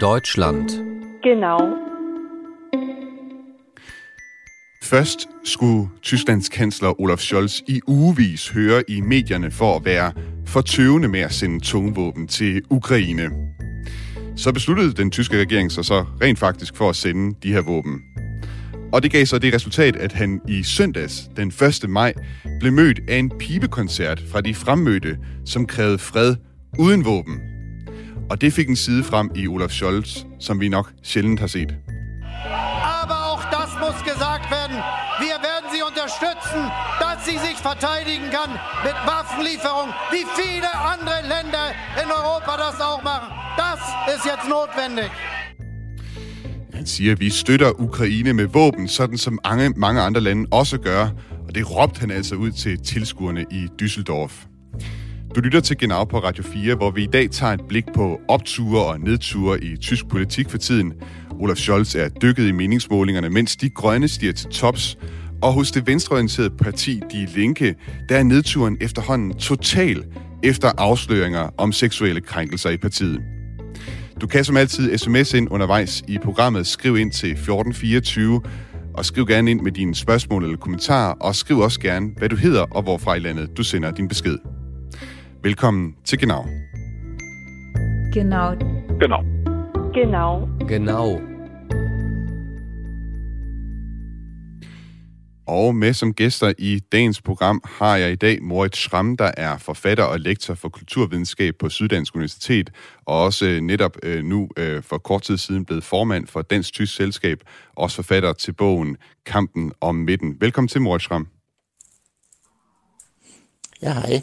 Deutschland. Genau. Først skulle Tysklands kansler Olaf Scholz i ugevis høre i medierne for at være for tøvende med at sende tungvåben til Ukraine. Så besluttede den tyske regering sig så rent faktisk for at sende de her våben. Og det gav så det resultat, at han i søndags, den 1. maj, blev mødt af en pibekoncert fra de fremmødte, som krævede fred uden våben. Og det fik en side frem i Olaf Scholz, som vi nok sjældent har set. Aber auch das muss gesagt werden. Wir werden sie unterstützen, dass sie sich verteidigen kann mit Waffenlieferung, wie viele andere Länder in Europa das auch machen. Das ist jetzt notwendig. Han siger, at vi støtter Ukraine med våben, sådan som mange andre lande også gør. Og det råbte han altså ud til tilskuerne i Düsseldorf. Du lytter til Genau på Radio 4, hvor vi i dag tager et blik på opture og nedture i tysk politik for tiden. Olaf Scholz er dykket i meningsmålingerne, mens de grønne stiger til tops. Og hos det venstreorienterede parti De Linke, der er nedturen efterhånden total efter afsløringer om seksuelle krænkelser i partiet. Du kan som altid sms ind undervejs i programmet. Skriv ind til 1424, og skriv gerne ind med dine spørgsmål eller kommentarer, og skriv også gerne, hvad du hedder og hvorfra i landet du sender din besked. Velkommen til Genau. Genau. Genau. Genau. Genau. Og med som gæster i dagens program har jeg i dag Moritz Schramm, der er forfatter og lektor for kulturvidenskab på Syddansk Universitet, og også øh, netop øh, nu øh, for kort tid siden blevet formand for Dansk Tysk Selskab, også forfatter til bogen Kampen om midten. Velkommen til, Moritz Schramm. Ja, hej.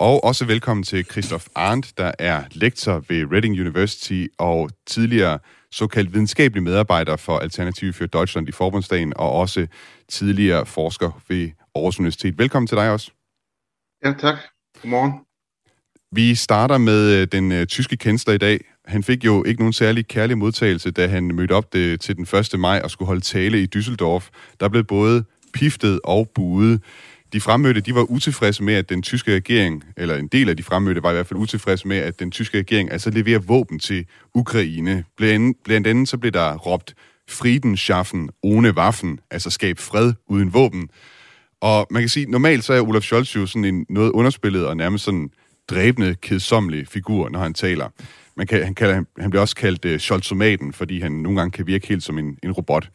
Og også velkommen til Christoph Arndt, der er lektor ved Reading University og tidligere såkaldt videnskabelig medarbejder for Alternativ for Deutschland i Forbundsdagen, og også tidligere forsker ved Aarhus Universitet. Velkommen til dig også. Ja, tak. Godmorgen. Vi starter med øh, den uh, tyske kansler i dag. Han fik jo ikke nogen særlig kærlig modtagelse, da han mødte op det, til den 1. maj og skulle holde tale i Düsseldorf. Der blev både piftet og buet. De fremmødte, de var utilfredse med, at den tyske regering, eller en del af de fremmødte var i hvert fald utilfredse med, at den tyske regering altså leverer våben til Ukraine. Blandt, blandt andet så blev der råbt Frieden schaffen ohne Waffen, altså skab fred uden våben. Og man kan sige, normalt så er Olaf Scholz jo sådan en noget underspillet og nærmest sådan dræbende, kedsommelig figur, når han taler. Man kan, han, kalder, han bliver også kaldt uh, Scholzomaten, fordi han nogle gange kan virke helt som en, en robot.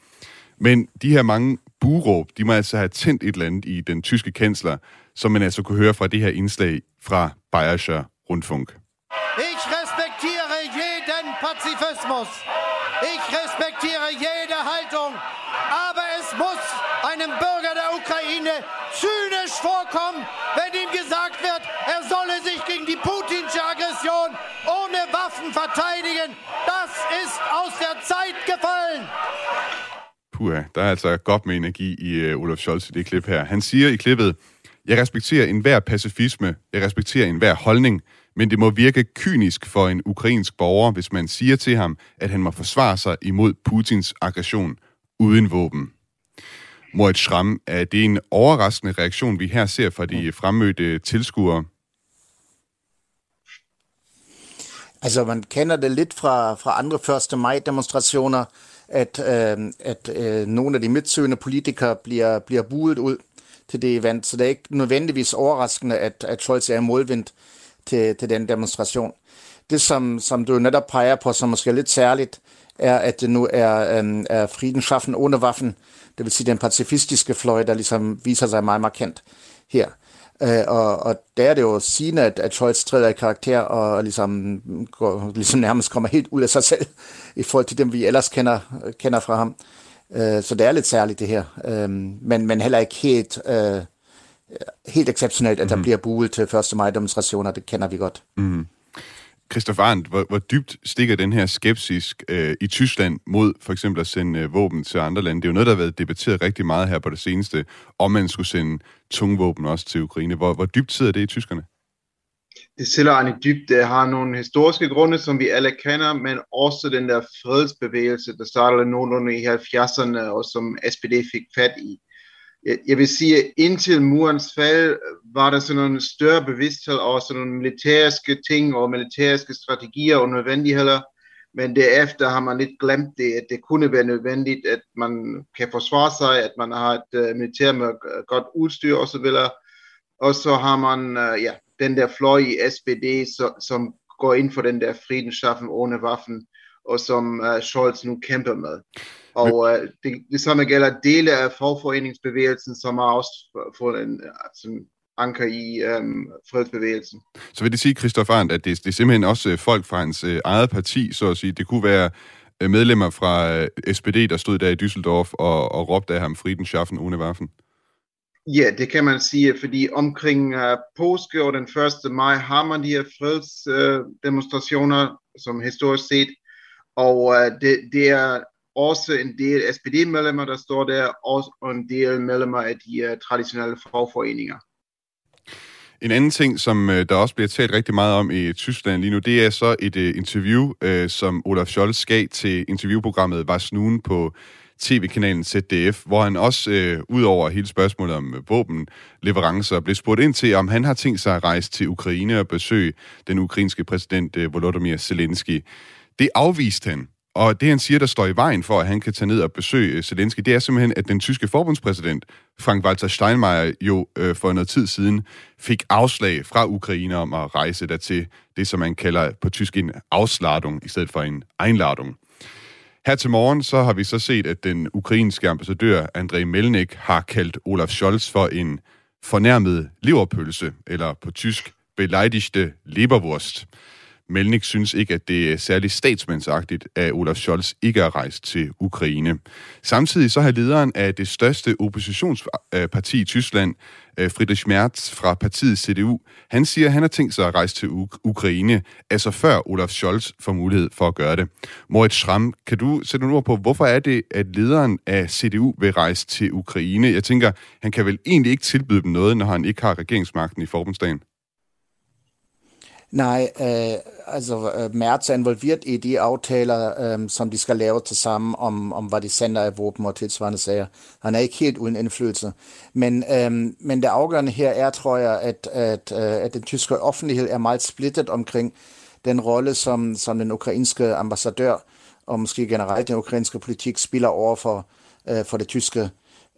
Men de her mange buråb, de må altså have tændt et eller andet i den tyske kansler, som man altså kunne høre fra det her indslag fra Bayerscher Rundfunk. Ich respektiere jeden Pazifismus. Ich respektiere jede Haltung. Aber es muss einem Bürger der Ukraine zynisch vorkommen, wenn ihm gesagt wird, er solle sich gegen die putinsche Aggression ohne Waffen verteidigen. Das ist aus der Zeit gefallen. Puha, der er altså godt med energi i uh, Olaf Scholz i det klip her. Han siger i klippet, jeg respekterer enhver pacifisme, jeg respekterer enhver holdning, men det må virke kynisk for en ukrainsk borger, hvis man siger til ham, at han må forsvare sig imod Putins aggression uden våben. Moritz Schramm, er det en overraskende reaktion, vi her ser fra de fremmødte tilskuere? Altså, man kender det lidt fra, fra andre 1. maj-demonstrationer, at, øh, at øh, nogle af de midtsøgende politikere bliver, bliver buet ud til det event. Så det er ikke nødvendigvis overraskende, at, at Scholz er modvind til, til den demonstration. Det, som, som du netop peger på, som måske er lidt særligt, er, at det nu er, øh, er fridenschaffen ohne Waffen, det vil sige den pacifistiske fløj, der ligesom viser sig meget markant her. Øh, og, og der er det jo sigende, at, at Scholz træder i karakter og ligesom, går, ligesom nærmest kommer helt ud af sig selv i forhold til dem, vi ellers kender, kender fra ham. Øh, så det er lidt særligt det her. Øh, men, men heller ikke helt, øh, helt exceptionelt, at der mm. bliver buet til 1. maj demonstrationer. Det kender vi godt. Mm. Christoph Arndt, hvor, hvor dybt stikker den her skepsis øh, i Tyskland mod for eksempel at sende øh, våben til andre lande? Det er jo noget, der har været debatteret rigtig meget her på det seneste, om man skulle sende tungvåben også til Ukraine. Hvor, hvor dybt sidder det i tyskerne? Det sidder en dybt. Det har nogle historiske grunde, som vi alle kender, men også den der fredsbevægelse, der startede nogenlunde i 70'erne, og som SPD fik fat i jeg vil sige, indtil murens fald var der sådan en større bevidsthed over sådan nogle militæriske ting og militæriske strategier og nødvendigheder. men derefter har man lidt glemt det, at det kunne være nødvendigt, at man kan forsvare sig, at man har et uh, militær med godt udstyr osv., og så har man uh, ja, den der fløj i SPD, så, som går ind for den der friedensschaffen ohne Waffen, og som uh, Scholz nu kæmper med. Og uh, det, det samme gælder dele af fagforeningsbevægelsen, som har også fået en, altså, anker i um, fredsbevægelsen. Så vil det sige, Christoph Arndt, at det, det er simpelthen også øh, folk fra hans uh, eget parti, så at sige. Det kunne være medlemmer fra SPD, der stod der i Düsseldorf og, og råbte af ham Frieden schaffen ohne Waffen? Ja, det kan man sige, fordi omkring uh, påske og den 1. maj har man de her fredsdemonstrationer, uh, som historisk set, og uh, det, det er også en del SPD-medlemmer, der står der, og en del medlemmer af de uh, traditionelle fagforeninger. En anden ting, som øh, der også bliver talt rigtig meget om i Tyskland lige nu, det er så et øh, interview, øh, som Olaf Scholz gav til interviewprogrammet Var Snuen på tv-kanalen ZDF, hvor han også, øh, ud over hele spørgsmålet om våbenleverancer, blev spurgt ind til, om han har tænkt sig at rejse til Ukraine og besøge den ukrainske præsident øh, Volodymyr Zelensky. Det afviste han, og det, han siger, der står i vejen for, at han kan tage ned og besøge øh, Zelensky, det er simpelthen, at den tyske forbundspræsident, Frank-Walter Steinmeier, jo øh, for noget tid siden fik afslag fra Ukraine om at rejse dertil det, som man kalder på tysk en afsladung, i stedet for en einladung. Her til morgen så har vi så set, at den ukrainske ambassadør Andrei Melnik har kaldt Olaf Scholz for en fornærmet leverpølse, eller på tysk beleidigte Leberwurst. Melnik synes ikke, at det er særlig statsmandsagtigt, at Olaf Scholz ikke er rejst til Ukraine. Samtidig så har lederen af det største oppositionsparti i Tyskland, øh, Friedrich Merz fra partiet CDU, han siger, at han har tænkt sig at rejse til Ukraine, altså før Olaf Scholz får mulighed for at gøre det. Moritz Schramm, kan du sætte nogle ord på, hvorfor er det, at lederen af CDU vil rejse til Ukraine? Jeg tænker, han kan vel egentlig ikke tilbyde dem noget, når han ikke har regeringsmagten i forbundsdagen? Nej, øh, altså øh, Merz er involveret i de aftaler, øh, som de skal lave til sammen om, om hvad de sender af våben og tilsvarende sager. Han er ikke helt uden indflydelse. Men, øh, men det afgørende her er, tror jeg, at, at, øh, at den tyske offentlighed er meget splittet omkring den rolle, som, som den ukrainske ambassadør og måske generelt den ukrainske politik spiller over for, øh, for det tyske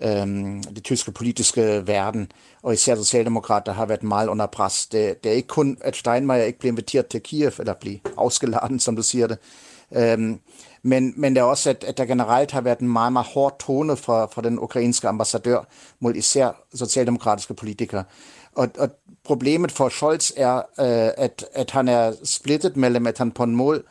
øhm, det tyske politiske verden, og især Socialdemokrater har været meget under pres. Det, det er ikke kun, at Steinmeier ikke blev inviteret til Kiev, eller blev afskeladen, som du siger det, øhm, men, men det er også, at, at der generelt har været en meget, meget hård tone fra, fra den ukrainske ambassadør mod især socialdemokratiske politikere. Og, og problemet for Scholz er, øh, at, at han er splittet mellem, at han på en måde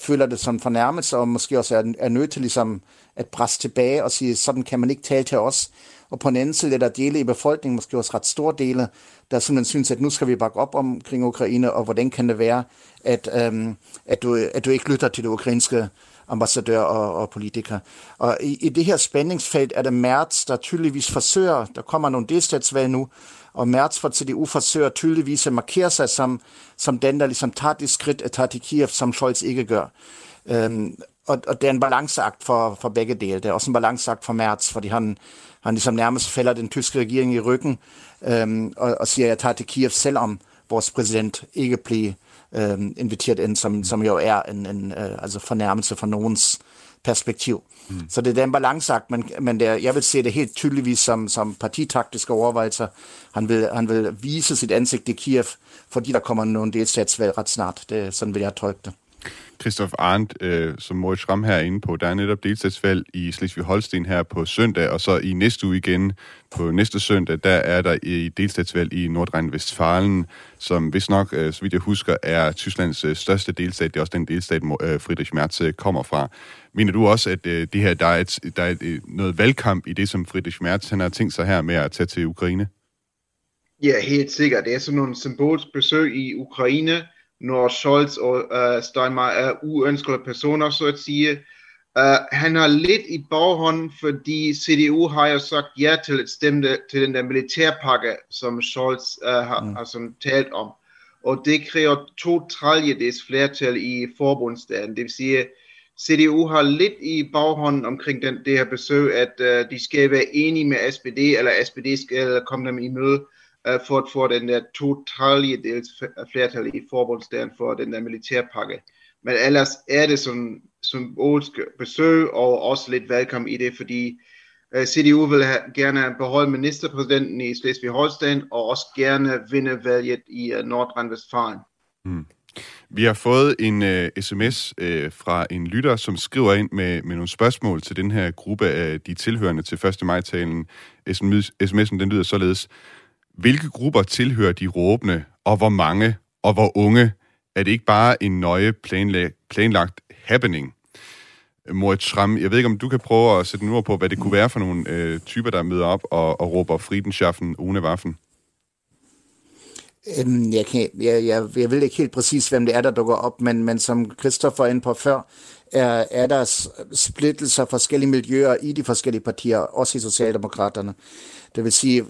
føler det som fornærmelse, og måske også er, er nødt til ligesom at presse tilbage og sige, sådan kan man ikke tale til os. Og på en anden side er der dele i befolkningen, måske også ret store dele, der simpelthen synes, at nu skal vi bakke op omkring Ukraine, og hvordan kan det være, at, øhm, at, du, at du ikke lytter til det ukrainske ambassadør og, og politiker. Og i, i det her spændingsfelt er det Merz, der tydeligvis forsøger, der kommer nogle delstatsvalg nu, og Merz fra CDU forsøger tydeligvis at markere sig som, som den, der ligesom tager det skridt at tage til Kiev, som Scholz ikke gør. Øhm, og, og det er en balanceakt for, for begge dele. Det er også en balanceakt for Merz, fordi han, han ligesom nærmest fælder den tyske regering i ryggen øhm, og, og siger, at jeg tager til Kiev, selvom vores præsident ikke bliver øhm, inviteret ind, som, som jo er en, en øh, altså fornærmelse fra nogens perspektiv. Mm. Så det er en balanceakt, men, men det er, jeg vil se det helt tydeligvis som, som partitaktiske overvejelser. Han vil, han vil vise sit ansigt i Kiev, fordi der kommer nogle delstatsvalg ret snart. Det, sådan vil jeg tolke det. Christoph Arndt, øh, som Moritz Schramm her er inde på, der er netop delstatsvalg i Slesvig-Holsten her på søndag, og så i næste uge igen på næste søndag, der er der i delstatsvalg i Nordrhein-Westfalen, som hvis nok, øh, så vidt jeg husker, er Tysklands øh, største delstat. Det er også den delstat, øh, Friedrich Merz øh, kommer fra. Mener du også, at øh, det her, der er, et, der er et, øh, noget valgkamp i det, som Friedrich Merz han har tænkt sig her med at tage til Ukraine? Ja, helt sikkert. Det er sådan nogle symbolsk besøg i Ukraine, når Scholz og uh, Steinmeier er uønskede personer, så at sige. Uh, han har lidt i baghånden, fordi CDU har jo sagt ja til at stemme til den der militærpakke, som Scholz uh, har, mm. har som talt om. Og det kræver to tredjedels flertal i forbundsdagen. Det vil sige, CDU har lidt i baghånden omkring den, det her besøg, at uh, de skal være enige med SPD, eller SPD skal komme dem i møde uh, Øh, for at få den der tredjedels flertal i forbundsdagen for den der militærpakke. Men ellers er det sådan symbolsk besøg og også lidt velkommen i det, fordi øh, CDU vil have, gerne beholde ministerpræsidenten i Slesvig-Holstein og også gerne vinde valget i øh, Nordrhein-Westfalen. Mm. Vi har fået en uh, sms uh, fra en lytter, som skriver ind med, med nogle spørgsmål til den her gruppe af de tilhørende til 1. maj-talen. SMS'en den lyder således. Hvilke grupper tilhører de råbende, og hvor mange, og hvor unge? Er det ikke bare en nøje planla- planlagt happening? Moritz Schramm, jeg ved ikke, om du kan prøve at sætte en ord på, hvad det kunne være for nogle øh, typer, der møder op og, og råber Friedenschaffen ohne Waffen? Øhm, jeg, kan, jeg, jeg, jeg ved ikke helt præcis, hvem det er, der dukker op, men, men som Christoffer ind på før, er, er der splittelser forskellige miljøer i de forskellige partier, også i Socialdemokraterne. Det vil sige,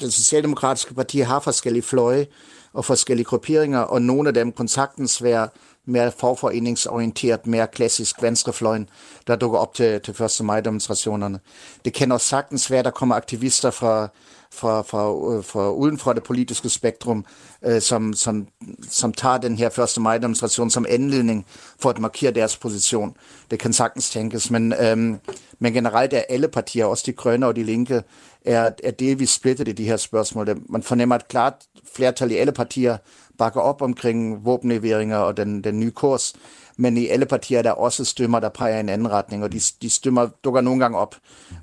det socialdemokratiske parti har forskellige fløje og forskellige grupperinger, og nogle af dem kunne sagtens være mere forforeningsorienteret, mere klassisk venstrefløjen, der dukker op til, til 1. maj-demonstrationerne. Det kan også sagtens være, at der kommer aktivister fra, fra, fra, øh, fra uden for det politiske spektrum, øh, som, som, som tager den her 1. maj-demonstration som anledning for at markere deres position. Det kan sagtens tænkes, men, øhm, men generelt er alle partier, også de grønne og de linke, er, er delvis splittet i de her spørgsmål. Man fornemmer et klart flertal i alle partier bakker op omkring våbenleveringer og den, den nye kurs, men i alle partier er der også stemmer, der peger i en anden retning, og de, de stemmer dukker nogle gange op.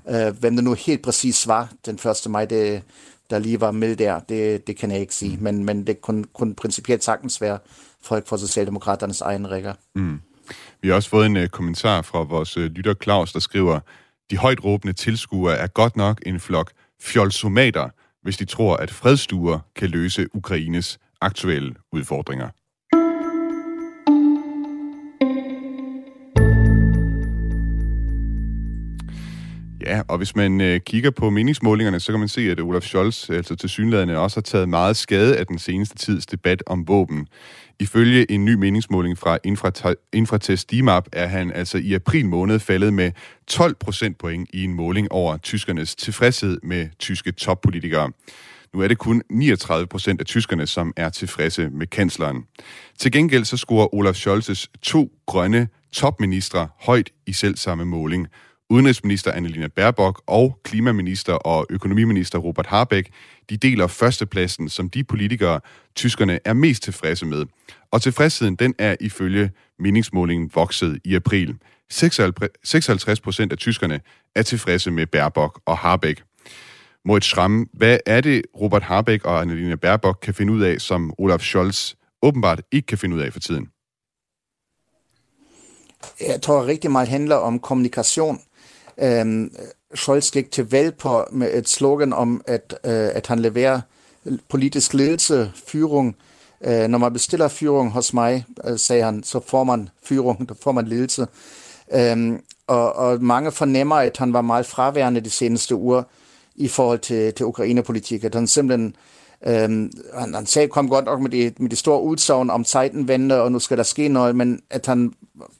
Uh, hvem det nu helt præcis var den 1. maj, det, der lige var med der, det, det kan jeg ikke sige, men, men det kunne, kunne principielt sagtens være folk fra Socialdemokraternes egen rækker. Mm. Vi har også fået en uh, kommentar fra vores uh, lytter Claus, der skriver, de højt råbende tilskuere er godt nok en flok fjolsomater, hvis de tror, at fredstuer kan løse Ukraines aktuelle udfordringer. Ja, og hvis man øh, kigger på meningsmålingerne, så kan man se, at Olaf Scholz altså til synlædende også har taget meget skade af den seneste tids debat om våben. Ifølge en ny meningsmåling fra Infratest DIMAP er han altså i april måned faldet med 12 procentpoint i en måling over tyskernes tilfredshed med tyske toppolitikere. Nu er det kun 39 procent af tyskerne, som er tilfredse med kansleren. Til gengæld så scorer Olaf Scholz's to grønne topministre højt i selv samme måling. Udenrigsminister Annalena Baerbock og klimaminister og økonomiminister Robert Habeck, de deler førstepladsen som de politikere, tyskerne er mest tilfredse med. Og tilfredsheden, den er ifølge meningsmålingen vokset i april. 56 procent af tyskerne er tilfredse med Baerbock og Habeck. Moritz Schramm, hvad er det, Robert Harbeck og Annalena Baerbock kan finde ud af, som Olaf Scholz åbenbart ikke kan finde ud af for tiden? Jeg tror at rigtig meget handler om kommunikation. Øhm, Scholz gik til valg på med et slogan om, at, øh, at han leverer politisk ledelse, fyring. Øh, når man bestiller fyring hos mig, øh, sagde han, så får man fyring, så får man ledelse. Øhm, og, og mange fornemmer, at han var meget fraværende de seneste uger i forhold til, til Ukraine-politik. At han simpelthen, øhm, han, han sagde, kom godt nok med de, med de store udsagn om Zeitenwende, og nu skal der ske noget, men at han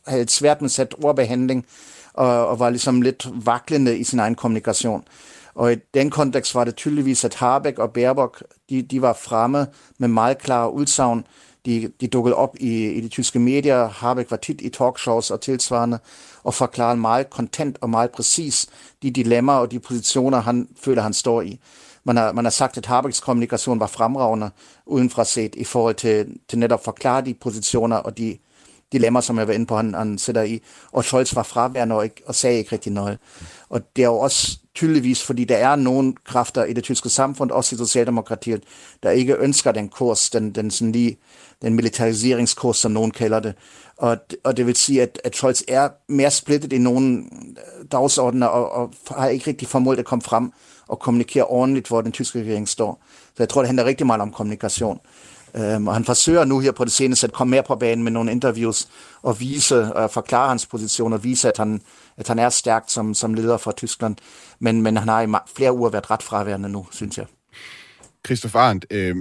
havde et svært med sat ordbehandling, og, og var ligesom lidt vaklende i sin egen kommunikation. Og i den kontekst var det tydeligvis, at Harbeck og Baerbock, de, de var fremme med meget klare udsagn, de, de dukkede op i, i de tyske medier. Habeck var tit i talkshows og tilsvarende, og forklarede meget kontent og meget præcis de dilemmaer og de positioner, han føler, han står i. Man har, man har sagt, at Habecks kommunikation var fremragende udenfra set i forhold til, til netop at forklare de positioner og de dilemmaer, som jeg var inde på, han, han sætter i. Og Scholz var fraværende og, ikke, og sagde ikke rigtig noget. Og det er jo også tydeligvis, fordi der er nogle kræfter i det tyske samfund, også i Socialdemokratiet, der ikke ønsker den kurs, den, den, sådan lige, den militariseringskurs, som nogen kalder det. Og, og det vil sige, at, at Scholz er mere splittet i nogle øh, dagsordner, og, og har ikke rigtig formået at komme frem og kommunikere ordentligt, hvor den tyske regering står. Så jeg tror, det handler rigtig meget om kommunikation. Um, og han forsøger nu her på det seneste at komme mere på banen med nogle interviews og vise øh, og forklare hans position og vise, at han, at han er stærkt som, som leder for Tyskland. Men, men han har i flere uger været ret fraværende nu, synes jeg. Christoph Arndt, øh,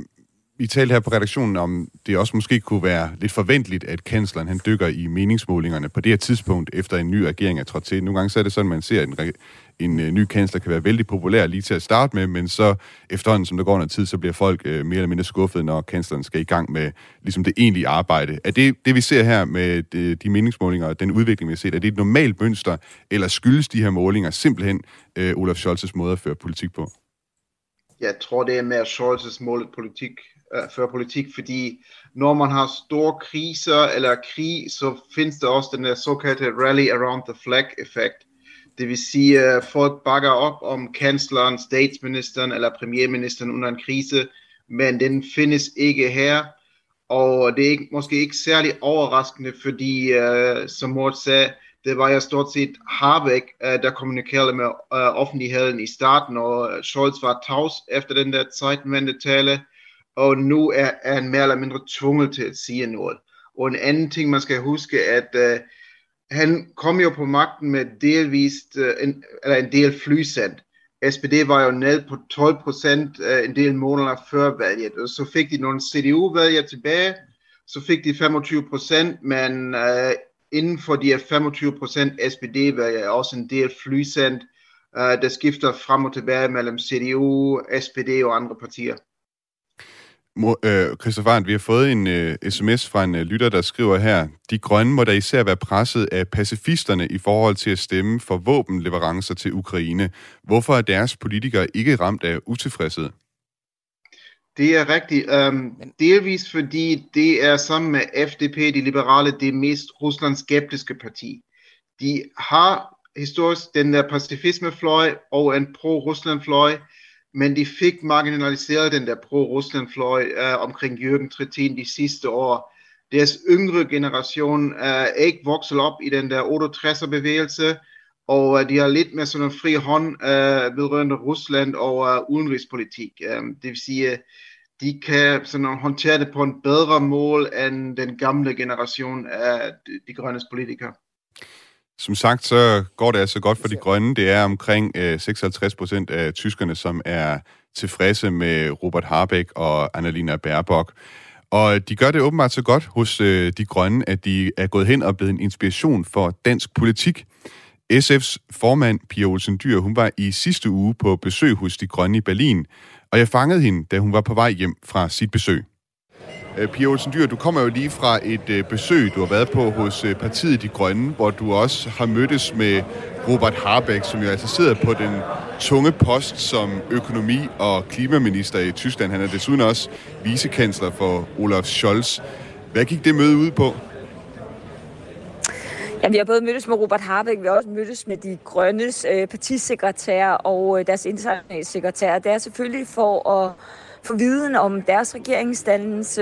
vi talte her på redaktionen om, det også måske kunne være lidt forventeligt, at kansleren han dykker i meningsmålingerne på det her tidspunkt, efter en ny regering er trådt til. Nogle gange så er det sådan, at man ser, at en, en øh, ny kansler kan være vældig populær lige til at starte med, men så efterhånden, som der går noget tid, så bliver folk øh, mere eller mindre skuffet, når kansleren skal i gang med ligesom det egentlige arbejde. Er det, det vi ser her med de, de meningsmålinger og den udvikling, vi har set, er det et normalt mønster, eller skyldes de her målinger simpelthen øh, Olaf Scholz's måde at føre politik på? Jeg tror, det er mere Scholz's målet politik, øh, føre politik, fordi når man har store kriser eller krig, så findes der også den der såkaldte rally around the flag effekt. Det vil sige, at folk bakker op om kansleren, statsministeren eller premierministeren under en krise, men den findes ikke her. Og det er ikke, måske ikke særlig overraskende, fordi, uh, som Mort sagde, det var jo stort set Harbeck, uh, øh, der kommunikerede med uh, offentligheden i starten, og Scholz var tavs efter den der zeitenwende tale, og nu er, er han mere eller mindre tvunget til at sige noget. Og en anden ting, man skal huske, at uh, han kom jo på magten med delvist, uh, øh, en, eller en del flysand. SPD var jo ned på 12 procent uh, en del måneder før valget, og så fik de nogle CDU-vælger tilbage, så fik de 25 procent, men uh, inden for de 25 procent SPD-vælger er også en del flysand, uh, der skifter frem og tilbage mellem CDU, SPD og andre partier. Øh, Christoffer Arndt, vi har fået en uh, sms fra en uh, lytter, der skriver her, de grønne må da især være presset af pacifisterne i forhold til at stemme for våbenleverancer til Ukraine. Hvorfor er deres politikere ikke ramt af utilfredshed? Det er rigtigt. Um, delvis fordi det er sammen med FDP, de liberale, det mest Rusland-skeptiske parti. De har historisk den der pacifismefløj og en pro-Rusland-fløj, men de fik marginaliseret den der pro-Rusland-fløj uh, omkring Jørgen Trittin de sidste år. Deres yngre generation er ikke vokset op i den der 68'er-bevægelse, og uh, de har lidt mere sådan en fri hånd uh, vedrørende Rusland og uh, udenrigspolitik. Um, det vil sige, de kan sådan håndtere det på en bedre mål end den gamle generation af de, de grønnes politikere. Som sagt, så går det altså godt for de grønne. Det er omkring øh, 56 procent af tyskerne, som er tilfredse med Robert Habeck og Annalena Baerbock. Og de gør det åbenbart så godt hos øh, de grønne, at de er gået hen og blevet en inspiration for dansk politik. SF's formand, Pia Olsen Dyr, hun var i sidste uge på besøg hos de grønne i Berlin, og jeg fangede hende, da hun var på vej hjem fra sit besøg. Øh, Pia Olsen Dyr, du kommer jo lige fra et øh, besøg, du har været på hos øh, Partiet De Grønne, hvor du også har mødtes med Robert Habeck, som jo altså sidder på den tunge post som økonomi- og klimaminister i Tyskland. Han er desuden også vicekansler for Olaf Scholz. Hvad gik det møde ud på? Ja, vi har både mødtes med Robert Harbeck, vi har også mødtes med de grønnes øh, partisekretær og øh, deres internationale sekretær. Det er selvfølgelig for at få viden om deres regeringsdannelse,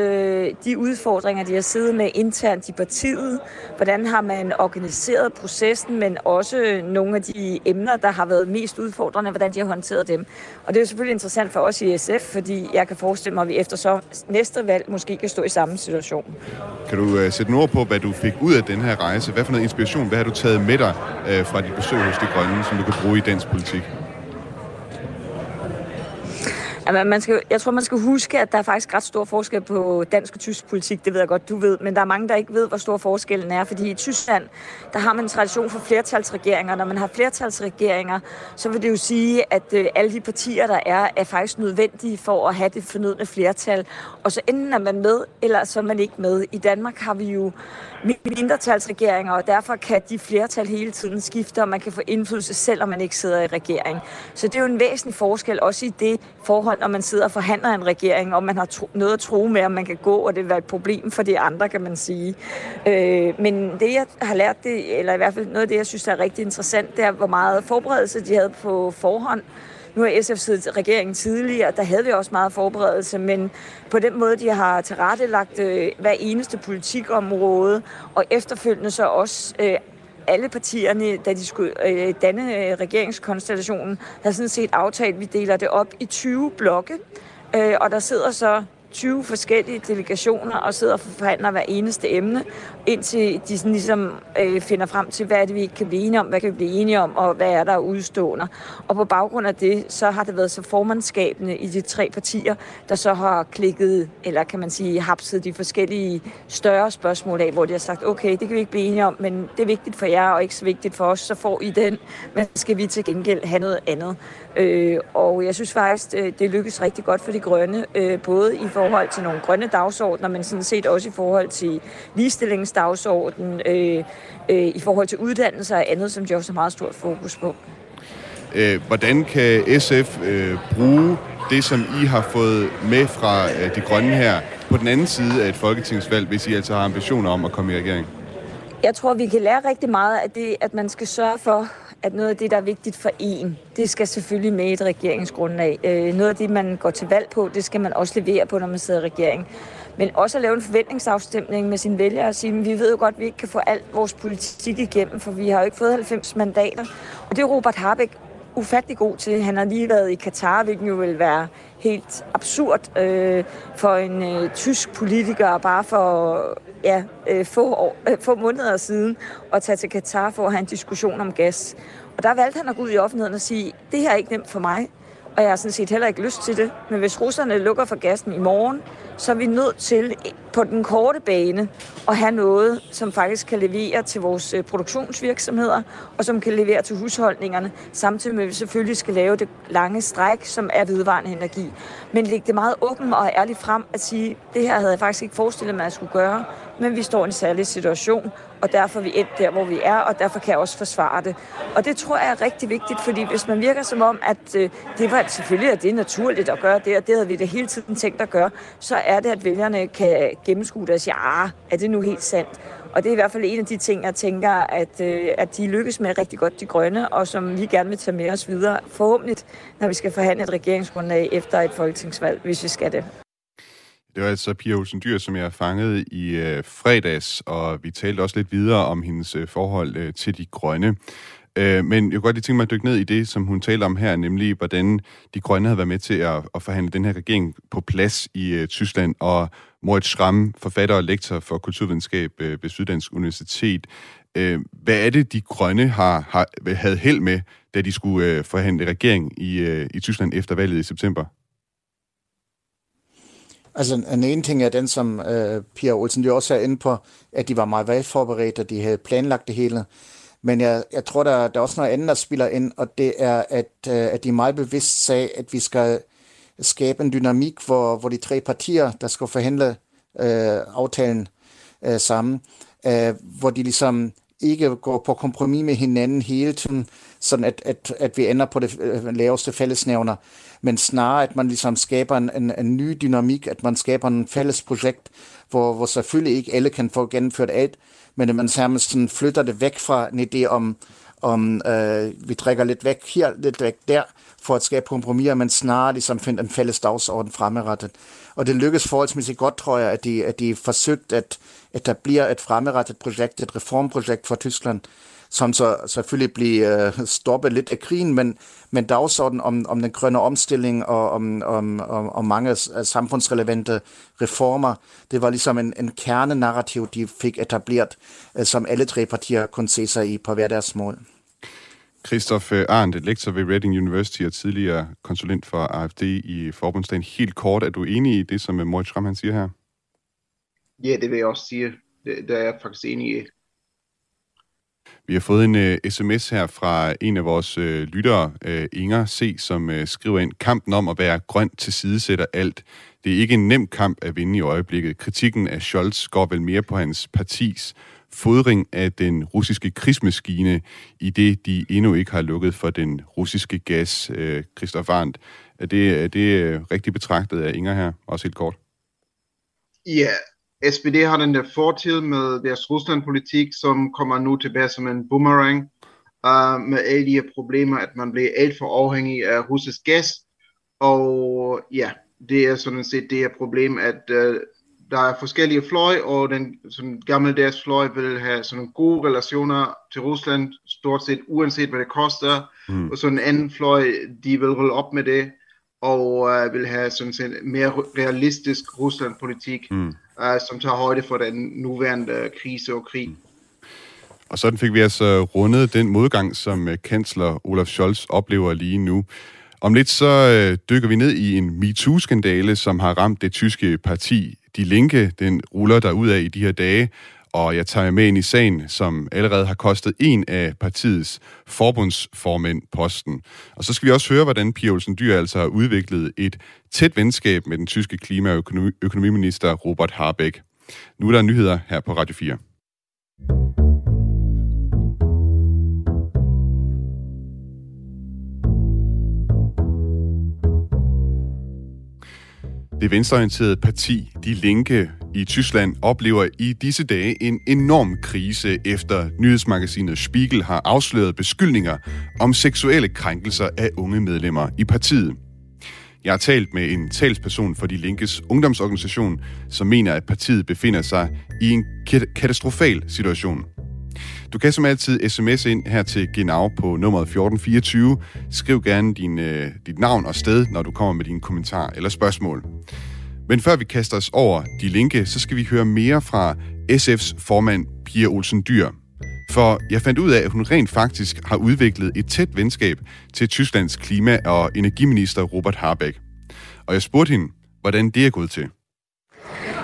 de udfordringer, de har siddet med internt i partiet, hvordan har man organiseret processen, men også nogle af de emner, der har været mest udfordrende, hvordan de har håndteret dem. Og det er jo selvfølgelig interessant for os i SF, fordi jeg kan forestille mig, at vi efter så næste valg måske kan stå i samme situation. Kan du uh, sætte ord på, hvad du fik ud af den her rejse? Hvad for noget inspiration, hvad har du taget med dig uh, fra dit besøg hos De Grønne, som du kan bruge i dansk politik? Jamen, man skal, jeg tror, man skal huske, at der er faktisk ret stor forskel på dansk og tysk politik. Det ved jeg godt, du ved. Men der er mange, der ikke ved, hvor stor forskellen er. Fordi i Tyskland, der har man en tradition for flertalsregeringer. Når man har flertalsregeringer, så vil det jo sige, at øh, alle de partier, der er, er faktisk nødvendige for at have det fornødne flertal. Og så enten er man med, eller så er man ikke med. I Danmark har vi jo mindretalsregeringer, og derfor kan de flertal hele tiden skifte, og man kan få indflydelse, selvom man ikke sidder i regering. Så det er jo en væsentlig forskel, også i det forhold, når man sidder og forhandler en regering, og man har tro, noget at tro med, om man kan gå, og det vil være et problem for de andre, kan man sige. Øh, men det, jeg har lært, det, eller i hvert fald noget af det, jeg synes er rigtig interessant, det er, hvor meget forberedelse de havde på forhånd, nu har SF siddet regeringen tidligere, der havde vi også meget forberedelse, men på den måde, de har tilrettelagt øh, hver eneste politikområde, og efterfølgende så også øh, alle partierne, da de skulle øh, danne øh, regeringskonstellationen, havde sådan set aftalt, at vi deler det op i 20 blokke, øh, og der sidder så 20 forskellige delegationer og sidder og forhandler hver eneste emne, indtil de sådan ligesom øh, finder frem til, hvad er det, vi ikke kan blive enige om, hvad kan vi blive enige om, og hvad er der udstående. Og på baggrund af det, så har det været så formandskabene i de tre partier, der så har klikket, eller kan man sige, hapset de forskellige større spørgsmål af, hvor de har sagt, okay, det kan vi ikke blive enige om, men det er vigtigt for jer, og ikke så vigtigt for os, så får I den, men skal vi til gengæld have noget andet. Øh, og jeg synes faktisk, det lykkes rigtig godt for de grønne, øh, både i forhold til nogle grønne dagsordner, men sådan set også i forhold til ligestillingsdagsordenen, øh, øh, i forhold til uddannelse og andet, som de også har meget stort fokus på. Øh, hvordan kan SF øh, bruge det, som I har fået med fra øh, de grønne her, på den anden side af et folketingsvalg, hvis I altså har ambitioner om at komme i regering? Jeg tror, vi kan lære rigtig meget af det, at man skal sørge for, at noget af det, der er vigtigt for en, det skal selvfølgelig med i et regeringsgrundlag. Øh, noget af det, man går til valg på, det skal man også levere på, når man sidder i regering. Men også at lave en forventningsafstemning med sine vælgere og sige, vi ved jo godt, at vi ikke kan få alt vores politik igennem, for vi har jo ikke fået 90 mandater. Og det er Robert Harbeck ufattelig god til. Han har lige været i Katar, hvilket jo vil være helt absurd øh, for en øh, tysk politiker bare for ja, øh, få, år, øh, få måneder siden at tage til Katar for at have en diskussion om gas. Og der valgte han at gå ud i offentligheden og sige, det her er ikke nemt for mig, og jeg har sådan set heller ikke lyst til det. Men hvis russerne lukker for gassen i morgen, så er vi nødt til på den korte bane at have noget, som faktisk kan levere til vores øh, produktionsvirksomheder, og som kan levere til husholdningerne, samtidig med at vi selvfølgelig skal lave det lange stræk, som er vedvarende energi. Men lægge det meget åbent og ærligt frem at sige, det her havde jeg faktisk ikke forestillet mig, at jeg skulle gøre, men vi står i en særlig situation, og derfor er vi endt der, hvor vi er, og derfor kan jeg også forsvare det. Og det tror jeg er rigtig vigtigt, fordi hvis man virker som om, at øh, det var selvfølgelig at det er naturligt at gøre det, og det havde vi det hele tiden tænkt at gøre, så er det, at vælgerne kan gennemskue det og sige, ah, er det nu helt sandt? Og det er i hvert fald en af de ting, jeg tænker, at, øh, at de lykkes med rigtig godt, de grønne, og som vi gerne vil tage med os videre, forhåbentlig, når vi skal forhandle et regeringsgrundlag efter et folketingsvalg, hvis vi skal det. Det var altså Pia Olsen Dyr, som jeg fangede i øh, fredags, og vi talte også lidt videre om hendes øh, forhold øh, til de grønne. Øh, men jeg kunne godt lige tænke mig at dykke ned i det, som hun taler om her, nemlig hvordan de grønne havde været med til at, at forhandle den her regering på plads i øh, Tyskland, og Moritz Schramm, forfatter og lektor for kulturvidenskab øh, ved Syddansk Universitet. Øh, hvad er det, de grønne har, har havde held med, da de skulle øh, forhandle regering i, øh, i Tyskland efter valget i september? Altså, en ene ting er den, som øh, Pia Olsen jo også er inde på, at de var meget velforberedt, og de havde planlagt det hele. Men jeg, jeg tror, der, der er også noget andet, der spiller ind, og det er, at, øh, at de meget bevidst sagde, at vi skal skabe en dynamik, hvor, hvor de tre partier, der skal forhandle øh, aftalen øh, sammen, øh, hvor de ligesom ikke går på kompromis med hinanden hele tiden, sådan at, at, at vi ender på det øh, laveste fællesnævner, men snarere at man ligesom skaber en, en, en ny dynamik, at man skaber en fælles projekt, hvor, hvor selvfølgelig ikke alle kan få gennemført alt, men at man sammen flytter det væk fra en idé om, om øh, vi trækker lidt væk her, lidt væk der, for at skabe kompromiser, men snarere ligesom finde en fælles dagsorden fremadrettet. Og det lykkes forholdsmæssigt godt, tror jeg, at de, at de forsøgt at etablere et fremadrettet projekt, et reformprojekt for Tyskland, som så selvfølgelig bliver uh, stoppet lidt af krigen, men, men dagsordenen om, om den grønne omstilling og om, om, om, om mange samfundsrelevante reformer, det var ligesom en, en kernenarrativ, de fik etableret, uh, som alle tre partier kunne se sig i på hver deres mål. Christoph Arndt, lektor ved Reading University og tidligere konsulent for AFD i forbundsdagen. Helt kort, er du enig i det, som Moritz Schramm han siger her? Ja, det vil jeg også sige. Det, det er jeg faktisk enig i. Vi har fået en øh, uh, sms her fra en af vores uh, lyttere, uh, Inger C., som uh, skriver ind, kampen om at være grøn til sidesætter alt. Det er ikke en nem kamp at vinde i øjeblikket. Kritikken af Scholz går vel mere på hans partis fodring af den russiske krigsmaskine, i det de endnu ikke har lukket for den russiske gas, uh, Christoph Arndt. Er det, er det uh, rigtigt betragtet af Inger her, også helt kort? Ja, SPD har den der fortid med deres Rusland-politik, som kommer nu tilbage som en boomerang, uh, med alle de her problemer, at man bliver alt for afhængig af russisk gas, og ja, det er sådan set det her problem, at uh, der er forskellige fløj, og den sådan gammeldags fløj vil have sådan gode relationer til Rusland, stort set uanset hvad det koster, mm. og sådan en anden fløj, de vil rulle op med det, og øh, vil have sådan en mere realistisk Rusland-politik, mm. øh, som tager højde for den nuværende krise og krig. Mm. Og sådan fik vi altså rundet den modgang, som øh, kansler Olaf Scholz oplever lige nu. Om lidt så øh, dykker vi ned i en MeToo-skandale, som har ramt det tyske parti De Linke. Den ruller der ud af i de her dage, og jeg tager med ind i sagen, som allerede har kostet en af partiets forbundsformænd posten. Og så skal vi også høre, hvordan Pia Olsen Dyr altså har udviklet et tæt venskab med den tyske klima- og økonomi- økonomiminister Robert Habeck. Nu er der nyheder her på Radio 4. Det venstreorienterede parti De Linke i Tyskland oplever i disse dage en enorm krise efter nyhedsmagasinet Spiegel har afsløret beskyldninger om seksuelle krænkelser af unge medlemmer i partiet. Jeg har talt med en talsperson for De Linkes ungdomsorganisation, som mener, at partiet befinder sig i en katastrofal situation. Du kan som altid sms ind her til Genau på nummeret 1424. Skriv gerne din, øh, dit navn og sted, når du kommer med din kommentar eller spørgsmål. Men før vi kaster os over de linke, så skal vi høre mere fra SF's formand Pia Olsen Dyr. For jeg fandt ud af, at hun rent faktisk har udviklet et tæt venskab til Tysklands klima- og energiminister Robert Habeck. Og jeg spurgte hende, hvordan det er gået til.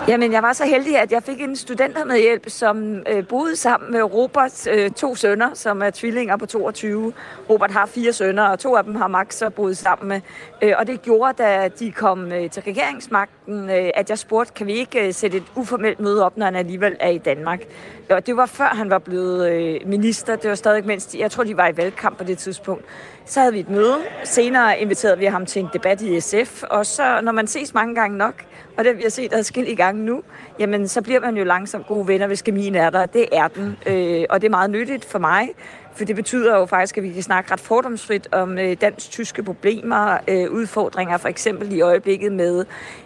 Jamen, jeg var så heldig, at jeg fik en studentermedhjælp, som øh, boede sammen med Roberts øh, to sønner, som er tvillinger på 22. Robert har fire sønner, og to af dem har Max så boet sammen med. Øh, og det gjorde, da de kom øh, til regeringsmagten, øh, at jeg spurgte, kan vi ikke øh, sætte et uformelt møde op, når han alligevel er i Danmark? Og det var før han var blevet øh, minister. Det var stadig mindst, jeg tror, de var i valgkamp på det tidspunkt. Så havde vi et møde. Senere inviterede vi ham til en debat i SF. Og så, når man ses mange gange nok, og det vi har set i gang nu, jamen så bliver man jo langsomt gode venner, hvis kemien er der. Det er den, øh, og det er meget nyttigt for mig, for det betyder jo faktisk, at vi kan snakke ret fordomsfrit om øh, dansk-tyske problemer, øh, udfordringer, for eksempel i øjeblikket med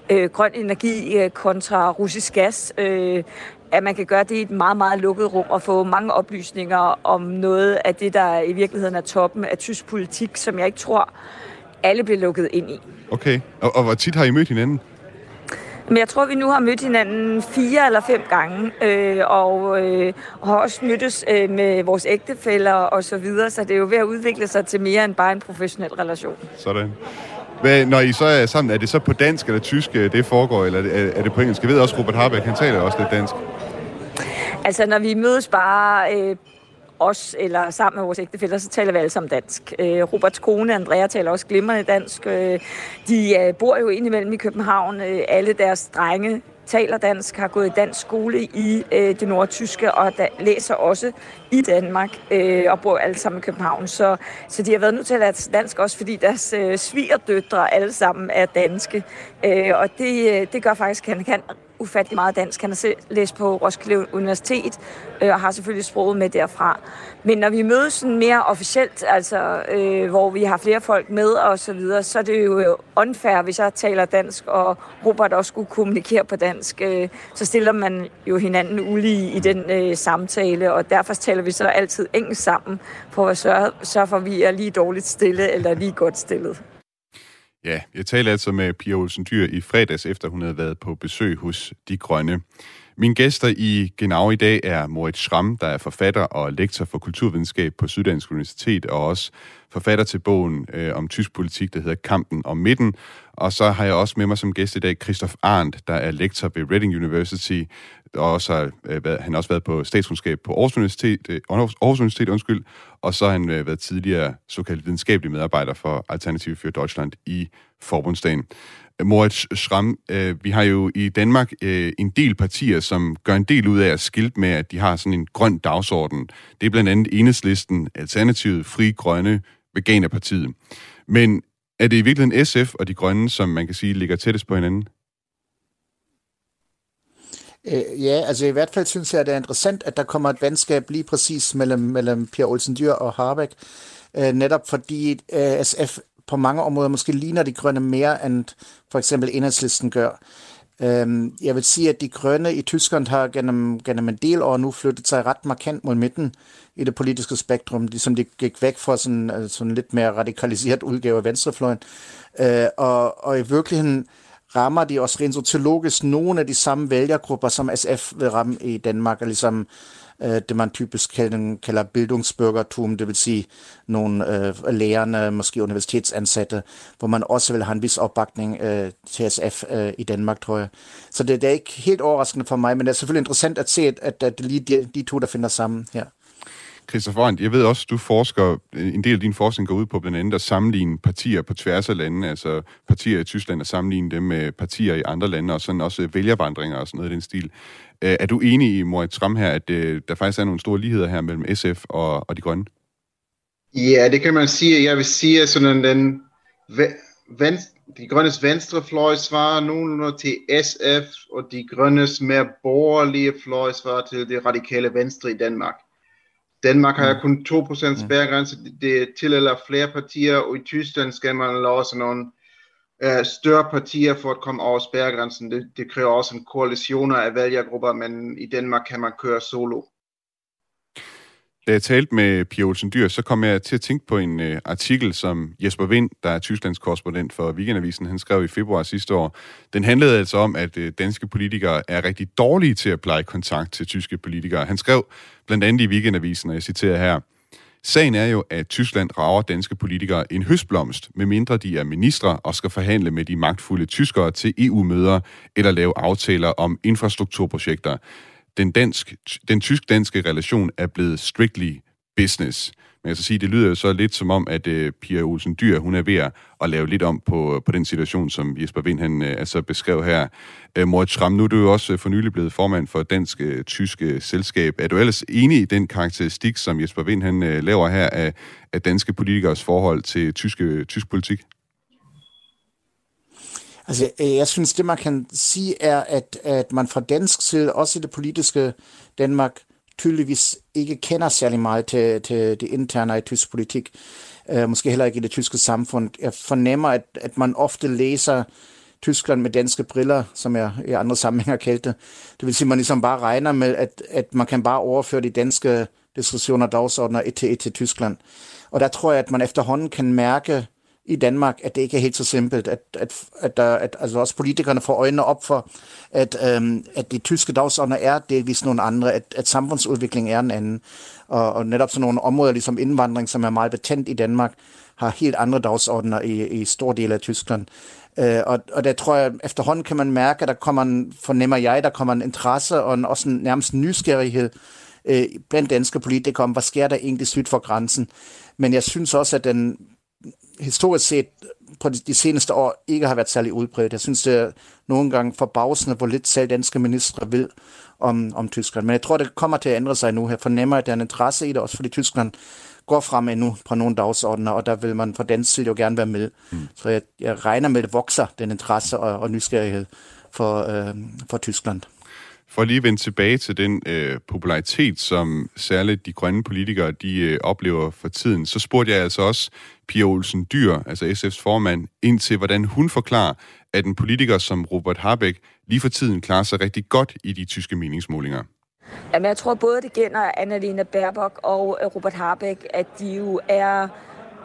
øh, grøn energi øh, kontra russisk gas. Øh, at man kan gøre det i et meget, meget lukket rum og få mange oplysninger om noget af det, der i virkeligheden er toppen af tysk politik, som jeg ikke tror, alle bliver lukket ind i. Okay, og, og hvor tit har I mødt hinanden? Men jeg tror, vi nu har mødt hinanden fire eller fem gange, øh, og, øh, og har også mødtes øh, med vores ægtefælder og så videre, så det er jo ved at udvikle sig til mere end bare en professionel relation. Sådan. Hvad, når I så er sammen, er det så på dansk eller tysk, øh, det foregår, eller er, er det på engelsk? Jeg ved også, Robert Harbeck, han taler også lidt dansk. Altså, når vi mødes bare øh, os eller sammen med vores ægtefæller, så taler vi alle sammen dansk. Øh, Roberts kone, Andrea, taler også glimrende dansk. Øh, de øh, bor jo indimellem i København. Øh, alle deres drenge taler dansk, har gået i dansk skole i øh, det nordtyske, og da, læser også i Danmark, øh, og bor alle sammen i København. Så, så de har været nødt til at lære dansk også, fordi deres øh, svigerdøtre alle sammen er danske. Øh, og det, øh, det gør faktisk, at han kan ufattelig meget dansk. Han har selv læst på Roskilde Universitet øh, og har selvfølgelig sproget med derfra. Men når vi mødes sådan mere officielt, altså øh, hvor vi har flere folk med og så videre, så er det jo øh, unfair, hvis jeg taler dansk, og Robert også skulle kommunikere på dansk. Øh, så stiller man jo hinanden ulige i den øh, samtale, og derfor taler vi så altid engelsk sammen, for at sørge, sørge for, at vi er lige dårligt stille eller lige godt stillet. Ja, jeg talte altså med Pia Olsen Dyr i fredags, efter hun havde været på besøg hos De Grønne. Mine gæster i Genau i dag er Moritz Schramm, der er forfatter og lektor for kulturvidenskab på Syddansk Universitet, og også forfatter til bogen øh, om tysk politik, der hedder Kampen om midten. Og så har jeg også med mig som gæst i dag Christoph Arndt, der er lektor ved Reading University, og også har, øh, været, han har også været på statskundskab på Aarhus Universitet, øh, Aarhus Universitet undskyld, og så har han øh, været tidligere såkaldt videnskabelig medarbejder for Alternativ for Deutschland i Forbundsdagen. Moritz Schramm, øh, vi har jo i Danmark øh, en del partier, som gør en del ud af at skilte med, at de har sådan en grøn dagsorden. Det er blandt andet Enhedslisten, Alternativet, Fri Grønne, Veganerpartiet. Men er det i virkeligheden SF og de grønne, som man kan sige ligger tættest på hinanden? Øh, ja, altså i hvert fald synes jeg, at det er interessant, at der kommer et venskab lige præcis mellem, mellem Pia Olsen Dyr og Harbeck. Øh, netop fordi øh, SF på mange områder måske ligner de grønne mere, end for eksempel enhedslisten gør. Øhm, jeg vil sige, at de grønne i Tyskland har gennem, gennem en del år nu flyttet sig ret markant mod midten i det politiske spektrum, ligesom de gik væk fra sådan, øh, sådan lidt mere radikaliseret udgave af venstrefløjen. Øh, og, og i virkeligheden rammer de også rent sociologisk nogle af de samme vælgergrupper, som SF vil ramme i Danmark, og ligesom øh, Øh, det man typisk kalder, Keller bildungsbürgertum, det vil sige nogle øh, lærerne, måske universitetsansatte, hvor man også vil have en vis opbakning øh, til SF øh, i Danmark, tror jeg. Så det, det er ikke helt overraskende for mig, men det er selvfølgelig interessant at se, at, at, at lige de, de to, der finder sammen her. Christoffer Arndt, jeg ved også, du forsker, en del af din forskning går ud på blandt andet at sammenligne partier på tværs af landene, altså partier i Tyskland og sammenligne dem med partier i andre lande, og sådan også vælgervandringer og sådan noget i den stil. Øh, er du enig i, Moritz Tram her, at øh, der faktisk er nogle store ligheder her mellem SF og, og de grønne? Ja, det kan man sige. Jeg vil sige, at sådan den venstre, de grønnes venstrefløj svarer nogenlunde til SF, og de grønnes mere borgerlige fløj svarer til det radikale venstre i Danmark. Danmark har mm. kun 2% spærregrænse, det tillader flere partier, og i Tyskland skal man lave sådan nogle uh, større partier for at komme over spærregrænsen. Det, det kræver også en koalition af vælgergrupper, men i Danmark kan man køre solo. Da jeg talte med Pia Olsen Dyr, så kom jeg til at tænke på en øh, artikel, som Jesper Vind, der er Tysklands korrespondent for Weekendavisen, han skrev i februar sidste år. Den handlede altså om, at øh, danske politikere er rigtig dårlige til at pleje kontakt til tyske politikere. Han skrev blandt andet i Weekendavisen, og jeg citerer her, Sagen er jo, at Tyskland rager danske politikere en høstblomst, medmindre de er ministre og skal forhandle med de magtfulde tyskere til EU-møder eller lave aftaler om infrastrukturprojekter den, dansk, den tysk-danske relation er blevet strictly business. Men jeg skal sige, det lyder jo så lidt som om, at øh, Pia Olsen Dyr, hun er ved at lave lidt om på, på den situation, som Jesper Vind han, øh, altså beskrev her. Øh, Moritz Schramm, nu er du jo også øh, for nylig blevet formand for Dansk øh, uh, Tyske øh, Selskab. Er du ellers enig i den karakteristik, som Jesper Vind han, øh, laver her af, af danske politikers forhold til tyske, tysk politik? Altså, øh, jeg synes, det man kan sige er, at, at man fra dansk side, også i det politiske Danmark, tydeligvis ikke kender særlig meget til, til det interne i tysk politik. Uh, måske heller ikke i det tyske samfund. Jeg fornemmer, at, at man ofte læser Tyskland med danske briller, som jeg i andre sammenhænge kaldte. Det vil sige, at man ligesom bare regner med, at, at man kan bare overføre de danske diskussioner og dagsordner et til et til Tyskland. Og der tror jeg, at man efterhånden kan mærke, i Danmark, at det ikke er helt så simpelt, at, at, at, der, at altså også politikerne får øjnene op for, at, øhm, at de tyske dagsordner er delvis nogle andre, at, at samfundsudviklingen er en anden. Og, og netop sådan nogle områder, ligesom indvandring, som er meget betændt i Danmark, har helt andre dagsordner i, i store dele af Tyskland. Øh, og, og der tror jeg, efterhånden kan man mærke, at der kommer en, fornemmer jeg, der kommer en interesse og en, også en nærmest nysgerrighed øh, blandt danske politikere om, hvad sker der egentlig syd for grænsen. Men jeg synes også, at den historisk set på de, seneste år ikke har været særlig udbredt. Jeg synes, det er nogle gange forbavsende, hvor lidt selv danske ministre vil om, om Tyskland. Men jeg tror, det kommer til at ændre sig nu. Jeg fornemmer, at der er en interesse i det, også fordi Tyskland går frem endnu på nogle dagsordner, og der vil man fra dansk side jo gerne være med. Mm. Så jeg, jeg regner med, at det vokser, den interesse og, og nysgerrighed for, øh, for Tyskland. For lige at vende tilbage til den øh, popularitet, som særligt de grønne politikere de øh, oplever for tiden, så spurgte jeg altså også Pia Olsen Dyr, altså SF's formand, ind til, hvordan hun forklarer, at en politiker som Robert Habeck lige for tiden klarer sig rigtig godt i de tyske meningsmålinger. Jamen, jeg tror både det gælder Annalena Baerbock og øh, Robert Habeck, at de jo er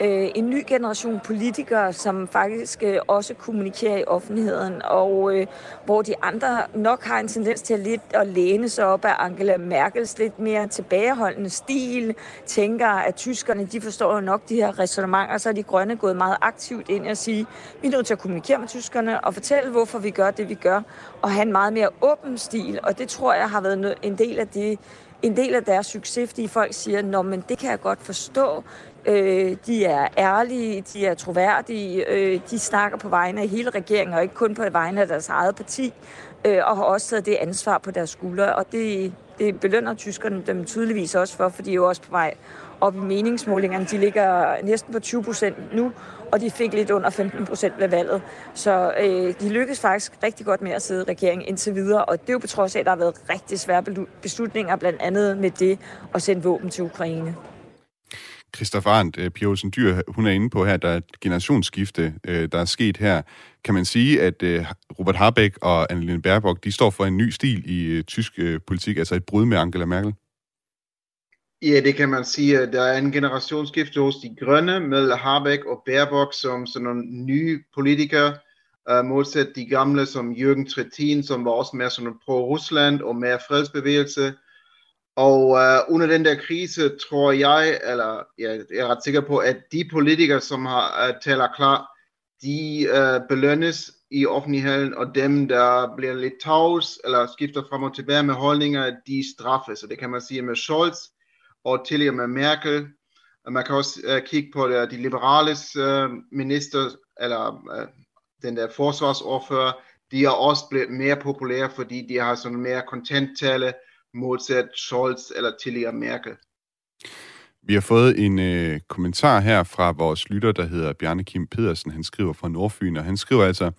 øh, en ny generation politikere, som faktisk øh, også kommunikerer i offentligheden, og øh, hvor de andre nok har en tendens til at lidt at læne sig op af Angela Merkels lidt mere tilbageholdende stil, tænker, at tyskerne de forstår jo nok de her resonemanger, så er de grønne gået meget aktivt ind og sige, vi er nødt til at kommunikere med tyskerne og fortælle, hvorfor vi gør det, vi gør, og have en meget mere åben stil, og det tror jeg har været en del af det, en del af deres succes, fordi folk siger, Nå, men det kan jeg godt forstå. Øh, de er ærlige, de er troværdige, øh, de snakker på vegne af hele regeringen, og ikke kun på vegne af deres eget parti, øh, og har også taget det ansvar på deres skuldre. Og det, det belønner tyskerne dem tydeligvis også for, for de er jo også på vej op i meningsmålingerne. De ligger næsten på 20 procent nu, og de fik lidt under 15 procent ved valget. Så øh, de lykkedes faktisk rigtig godt med at sidde i regeringen indtil videre, og det er jo på trods af, at der har været rigtig svære beslutninger, blandt andet med det at sende våben til Ukraine. Christoffer Arndt, øh, Pia Olsen Dyr, hun er inde på her, der er et generationsskifte, øh, der er sket her. Kan man sige, at øh, Robert Habeck og Annelene Baerbock, de står for en ny stil i tysk politik, altså et brud med Angela Merkel? Ja, det kan man sige. Der er en generationsskifte hos de grønne med Habeck og Baerbock som sådan nogle nye politikere, uh, modsat de gamle som Jürgen Trittin, som var også mere sådan pro-Rusland og mere fredsbevægelse. Og uh, under den der krise tror jeg, eller ja, jeg er ret sikker på, at de politikere, som har uh, taler klar, de uh, belønnes i offentligheden, og dem, der bliver lidt tavs, eller skifter frem og tilbage med holdninger, de straffes. Så det kan man sige med Scholz, og tidligere med Merkel. Man kan også uh, kigge på de liberales uh, øh, minister, eller uh, den der forsvarsordfører, de er også blevet mere populære, fordi de har sådan mere kontenttale modsat Scholz eller tidligere Merkel. Vi har fået en øh, kommentar her fra vores lytter, der hedder Bjarne Kim Pedersen. Han skriver fra Nordfyn, og han skriver altså,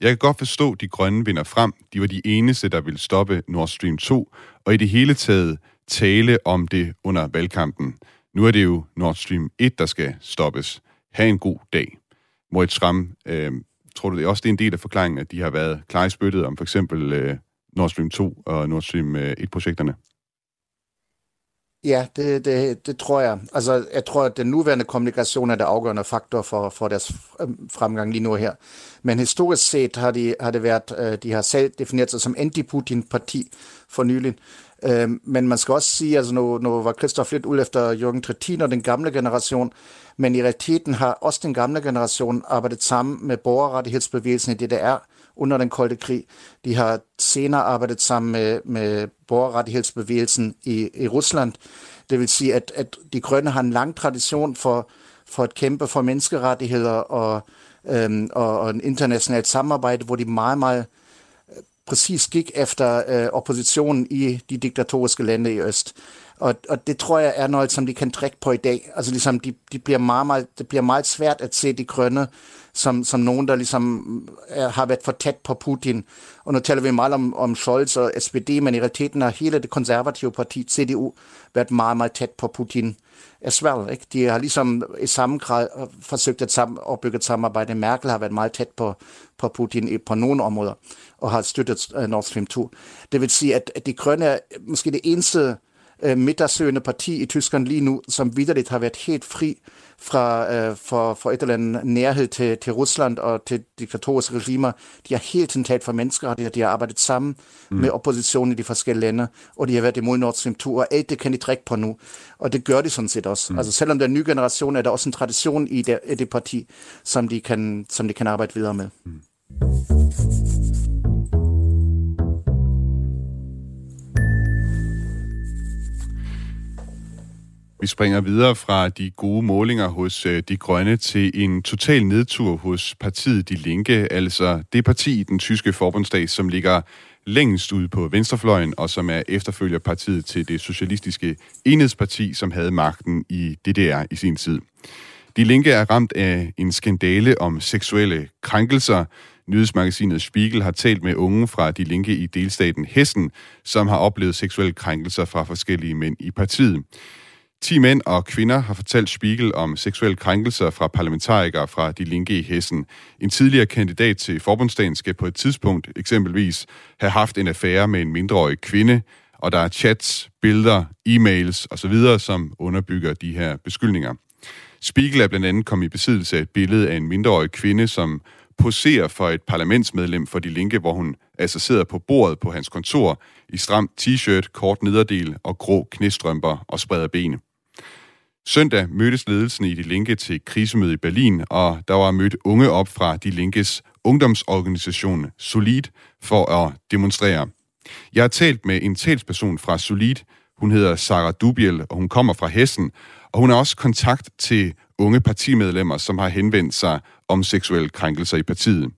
Jeg kan godt forstå, at de grønne vinder frem. De var de eneste, der ville stoppe Nord Stream 2, og i det hele taget tale om det under valgkampen. Nu er det jo Nord Stream 1, der skal stoppes. Ha' en god dag. Moritz Schramm, øh, tror du det er også det er en del af forklaringen, at de har været klar i spyttet om for eksempel øh, Nord Stream 2 og Nord Stream øh, 1-projekterne? Ja, det, det, det tror jeg. Altså, jeg tror, at den nuværende kommunikation er det afgørende faktor for, for deres øh, fremgang lige nu her. Men historisk set har, de, har det været, øh, de har selv defineret sig som anti-Putin-parti for nylig. Øhm, men man skal også sige, altså nu, nu var Christoph lidt ud efter Jürgen Trittin og den gamle generation, men i realiteten har også den gamle generation arbejdet sammen med borgerrettighedsbevægelsen i DDR under den kolde krig. De har senere arbejdet sammen med, med borgerrettighedsbevægelsen i, i Rusland. Det vil sige, at, at de grønne har en lang tradition for, for at kæmpe for menneskerettigheder og, øhm, og, og en internationalt samarbejde, hvor de meget, meget præcis gik efter øh, oppositionen i de diktatoriske lande i Øst. Og, og det tror jeg er noget, som de kan trække på i dag. Altså ligesom, de, de bliver meget, meget, det bliver meget svært at se de grønne som, som nogen, der ligesom øh, er, har været for tæt på Putin. Og nu taler vi meget om, om Scholz og SPD, men i realiteten har hele det konservative parti, CDU, været meget, meget tæt på Putin as well. Ikke? De har ligesom i samme grad forsøgt at sam- opbygge et samarbejde. Merkel har været meget tæt på, på Putin på nogle områder, og har støttet øh, Nord Stream 2. Det vil sige, at, at de grønne er måske det eneste uh, midtersøgende parti i Tyskland lige nu, som vidderligt har været helt fri fra, øh, for, for et eller andet nærhed til, til Rusland og til diktatoriske regimer. De har helt tiden talt for menneskerettigheder, de har arbejdet sammen mm. med oppositionen i de forskellige lande, og de har været imod Nord Stream 2, og alt det kan de trække på nu. Og det gør de sådan set også. Mm. Altså selvom der er en ny generation, er der også en tradition i det, i det parti, som de, kan, som de kan arbejde videre med. Mm. Vi springer videre fra de gode målinger hos øh, De Grønne til en total nedtur hos partiet De Linke, altså det parti i den tyske forbundsstat, som ligger længst ude på venstrefløjen, og som er efterfølgerpartiet til det socialistiske enhedsparti, som havde magten i DDR i sin tid. De Linke er ramt af en skandale om seksuelle krænkelser. Nyhedsmagasinet Spiegel har talt med unge fra De Linke i delstaten Hessen, som har oplevet seksuelle krænkelser fra forskellige mænd i partiet. 10 mænd og kvinder har fortalt Spiegel om seksuelle krænkelser fra parlamentarikere fra De Linke i Hessen. En tidligere kandidat til forbundsdagen skal på et tidspunkt eksempelvis have haft en affære med en mindreårig kvinde, og der er chats, billeder, e-mails osv., som underbygger de her beskyldninger. Spiegel er blandt andet kommet i besiddelse af et billede af en mindreårig kvinde, som poserer for et parlamentsmedlem for De Linke, hvor hun altså sidder på bordet på hans kontor i stram t-shirt, kort nederdel og grå knæstrømper og spreder ben. Søndag mødtes ledelsen i De Linke til krisemøde i Berlin, og der var mødt unge op fra De Linkes ungdomsorganisation Solid for at demonstrere. Jeg har talt med en talsperson fra Solid. Hun hedder Sarah Dubiel, og hun kommer fra Hessen, og hun har også kontakt til unge partimedlemmer, som har henvendt sig om seksuelle krænkelser i partiet.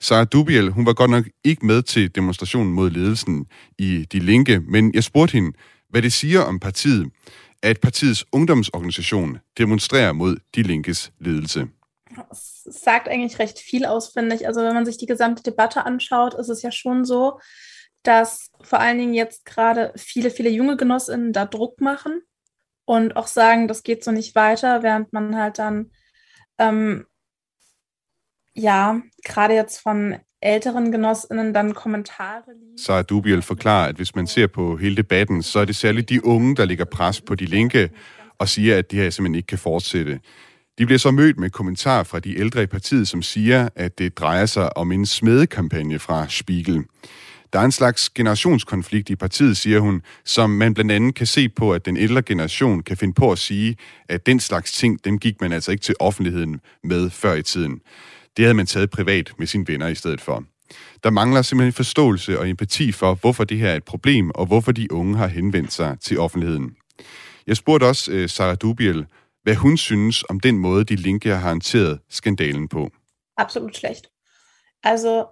Sarah Dubiel, hun var godt nok ikke med til demonstrationen mod ledelsen i De Linke, men jeg spurgte hende, hvad det siger om partiet, at partiets ungdomsorganisation demonstrerer mod Die Linkes Ledelse. sagt eigentlich recht viel aus, finde ich. Also wenn man sich die gesamte Debatte anschaut, ist es ja schon so, dass vor allen Dingen jetzt gerade viele, viele junge Genossinnen da Druck machen und auch sagen, das geht so nicht weiter, während man halt dann, ähm, ja, gerade jetzt von älteren Genossinnen dann Kommentare liest. Sara Dubiel forklarer, at hvis man ser på hele debatten, så er det særligt de unge, der ligger pres på de linke og siger, at det her simpelthen ikke kan fortsætte. De bliver så mødt med kommentarer fra de ældre i partiet, som siger, at det drejer sig om en smedekampagne fra Spiegel. Der er en slags generationskonflikt i partiet, siger hun, som man blandt andet kan se på, at den ældre generation kan finde på at sige, at den slags ting, dem gik man altså ikke til offentligheden med før i tiden. Det havde man taget privat med sine venner i stedet for. Der mangler simpelthen forståelse og empati for, hvorfor det her er et problem, og hvorfor de unge har henvendt sig til offentligheden. Jeg spurgte også øh, Sarah Dubiel, hvad hun synes om den måde, de linke har håndteret skandalen på. Absolut schlecht. Also,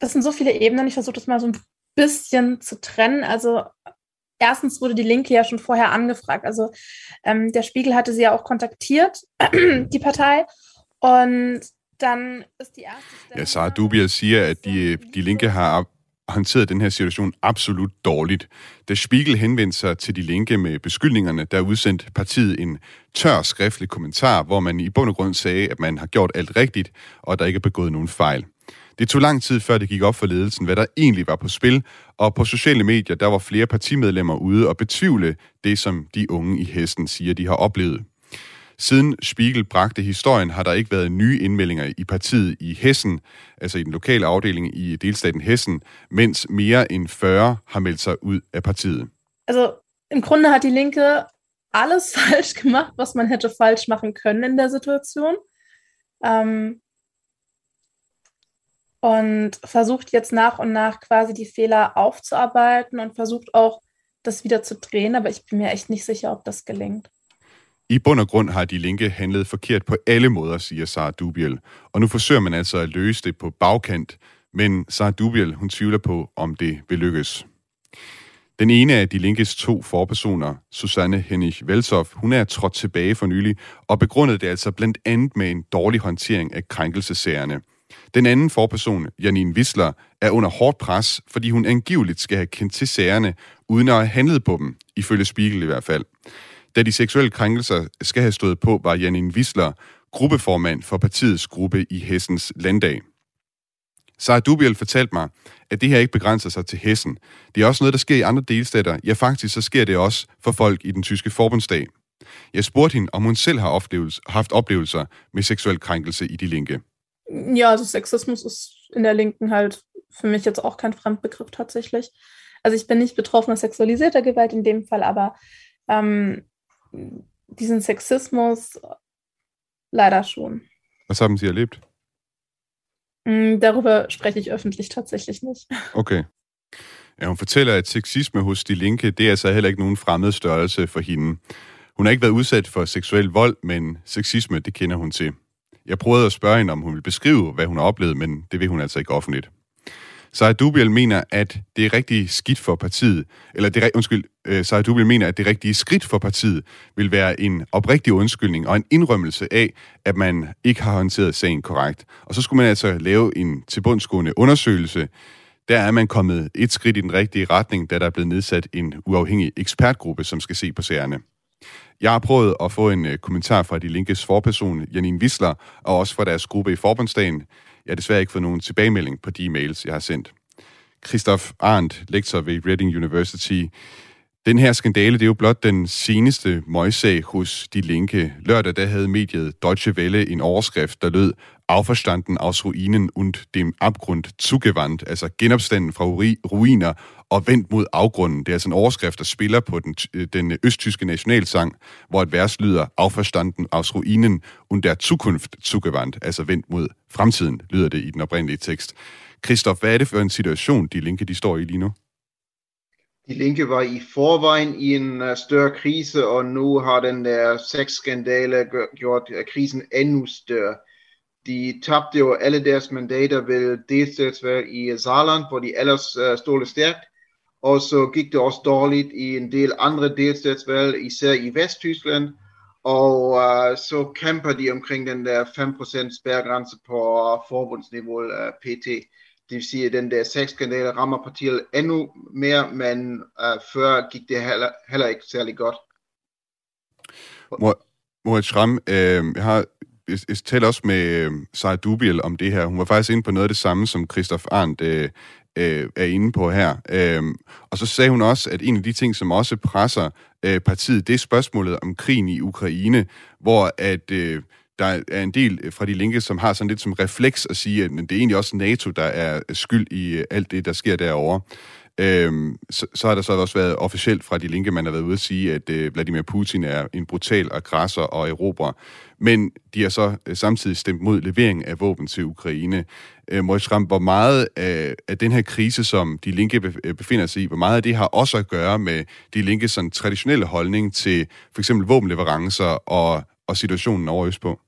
das sind so viele Ebenen. Ich versuche das mal so ein bisschen zu trennen. Also, erstens wurde die Linke ja schon vorher angefragt. Also, ähm, der Spiegel hatte sie ja auch kontaktiert, die Partei. Und dann ist die erste Ja, Sarah Dubiel siger, at de, de linke har håndteret den her situation absolut dårligt. Da Spiegel henvendte sig til de linke med beskyldningerne, der udsendte partiet en tør skriftlig kommentar, hvor man i bund og grund sagde, at man har gjort alt rigtigt, og der ikke er begået nogen fejl. Det tog lang tid, før det gik op for ledelsen, hvad der egentlig var på spil, og på sociale medier, der var flere partimedlemmer ude og betvivle det, som de unge i Hesten siger, de har oplevet. Siden Spiegel bragte historien, har der ikke været nye indmeldinger i partiet i Hessen, altså i den lokale afdeling i delstaten Hessen, mens mere end 40 har meldt sig ud af partiet. Also im Grunde hat die Linke alles falsch gemacht, was man hätte falsch machen können in der Situation. Ähm, und versucht jetzt nach und nach quasi die Fehler aufzuarbeiten und versucht auch, das wieder zu drehen. Aber ich bin mir echt nicht sicher, ob das gelingt. I bund og grund har de linke handlet forkert på alle måder, siger Sara Dubiel. Og nu forsøger man altså at løse det på bagkant, men Sara Dubiel, hun tvivler på, om det vil lykkes. Den ene af de linkes to forpersoner, Susanne Hennig Velshoff, hun er trådt tilbage for nylig og begrundede det altså blandt andet med en dårlig håndtering af krænkelsesagerne. Den anden forperson, Janine Wissler, er under hårdt pres, fordi hun angiveligt skal have kendt til sagerne, uden at have handlet på dem, ifølge Spiegel i hvert fald. Da de seksuelle krænkelser skal have stået på, var Janine Wisler gruppeformand for partiets gruppe i Hessens landdag. Sarah Dubiel fortalte mig, at det her ikke begrænser sig til Hessen. Det er også noget, der sker i andre delstater. Ja, faktisk så sker det også for folk i den tyske forbundsdag. Jeg spurgte hende, om hun selv har haft oplevelser med seksuel krænkelse i de linke. Ja, also Sexismus ist in der Linken halt für mich jetzt auch kein Fremdbegriff tatsächlich. Also ich bin nicht betroffen af sexualisierter Gewalt in dem Fall, aber ähm, diesen Sexismus leider schon. Was haben Sie erlebt? Mm, Darüber spreche ich öffentlich tatsächlich nicht. Okay. Ja, hun fortæller, at sexisme hos de linke, det er altså heller ikke nogen fremmed størrelse for hende. Hun har ikke været udsat for seksuel vold, men sexisme, det kender hun til. Jeg prøvede at spørge hende, om hun vil beskrive, hvad hun har oplevet, men det vil hun altså ikke offentligt. Sarah Dubiel mener, at det er rigtig skidt for partiet, eller det, undskyld, øh, uh, Sarah Dubiel mener, at det rigtige skridt for partiet vil være en oprigtig undskyldning og en indrømmelse af, at man ikke har håndteret sagen korrekt. Og så skulle man altså lave en tilbundsgående undersøgelse. Der er man kommet et skridt i den rigtige retning, da der er blevet nedsat en uafhængig ekspertgruppe, som skal se på sagerne. Jeg har prøvet at få en øh, kommentar fra de linkes forperson, Janine Wissler, og også fra deres gruppe i forbundsdagen. Jeg har desværre ikke fået nogen tilbagemelding på de mails, jeg har sendt. Christoph Arndt, lektor ved Reading University. Den her skandale, det er jo blot den seneste møgssag hos De Linke. Lørdag der havde mediet Deutsche Welle en overskrift, der lød Auferstanden aus Ruinen und dem Abgrund zugewandt, altså genopstanden fra ruiner og vendt mod afgrunden. Det er altså en overskrift, der spiller på den, øh, den østtyske nationalsang, hvor et vers lyder Auferstanden aus Ruinen und der Zukunft zugewandt, altså vendt mod fremtiden, lyder det i den oprindelige tekst. Christoph, hvad er det for en situation, de linke de står i lige nu? Die Linke war i forvejen i en øh, større krise, og nu har den der sexskandale gjort øh, krisen endnu større. De tabte jo alle deres mandater ved delstatsvalg i Saarland, hvor de ellers uh, stod stærkt. Og så gik det også dårligt i en del andre delstatsvalg, især i Vesttyskland. Og uh, så kæmper de omkring den der 5% spærgrænse på øh, forbundsniveau uh, PT. det vil sige, at den der sexskandale rammer partiet endnu mere, men uh, før gik det heller, heller ikke særlig godt. Moritz Schramm, øh, jeg har jeg, jeg taler også med øh, Sarah Dubiel om det her. Hun var faktisk inde på noget af det samme, som Christoph Arndt øh, øh, er inde på her. Øh, og så sagde hun også, at en af de ting, som også presser øh, partiet, det er spørgsmålet om krigen i Ukraine, hvor at... Øh, der er en del fra de linke, som har sådan lidt som refleks at sige, at det er egentlig også NATO, der er skyld i øh, alt det, der sker derovre. Øhm, så, så har der så også været officielt fra de linke, man har været ude at sige, at øh, Vladimir Putin er en brutal aggressor og erobrer. Men de har så øh, samtidig stemt mod levering af våben til Ukraine. Øh, Moritz Ram, hvor meget af, af den her krise, som de linke øh, befinder sig i, hvor meget af det har også at gøre med de linke sådan traditionelle holdning til for eksempel våbenleverancer og, og situationen over Østpå?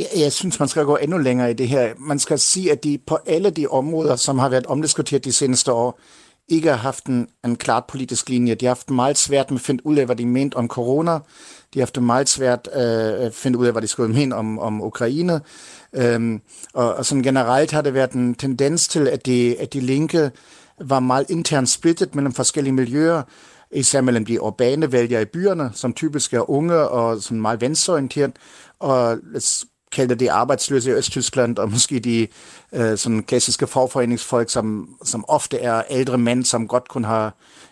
Jeg, jeg synes, man skal gå endnu længere i det her. Man skal sige, at de på alle de områder, som har været omdiskuteret de seneste år, ikke har haft en, en klart politisk linje. De har haft meget svært med at finde ud af, hvad de mente om corona. De har haft det meget svært øh, at finde ud af, hvad de skulle mene om, om Ukraine. Øhm, og, og sådan generelt har det været en tendens til, at de, at de linke var meget internt splittet mellem forskellige miljøer især mellem de urbane vælgere i byerne, som typisk er unge og sådan meget venstreorienteret, og kalder det arbejdsløse i Østtyskland, og måske de øh, sådan klassiske fagforeningsfolk, som, som ofte er ældre mænd, som godt kunne have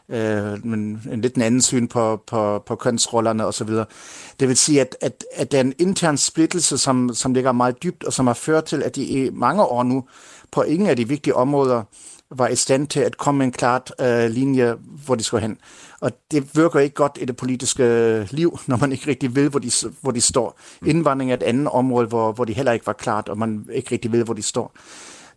øh, en, en lidt anden syn på, på, på kønsrollerne osv. Det vil sige, at, at, at der er en intern splittelse, som, som ligger meget dybt, og som har ført til, at de i mange år nu på ingen af de vigtige områder var i stand til at komme med en klart øh, linje, hvor de skulle hen. Og det virker ikke godt i det politiske liv, når man ikke rigtig ved, hvor de, hvor de står. Indvandring er et andet område, hvor, hvor de heller ikke var klart, og man ikke rigtig ved, hvor de står.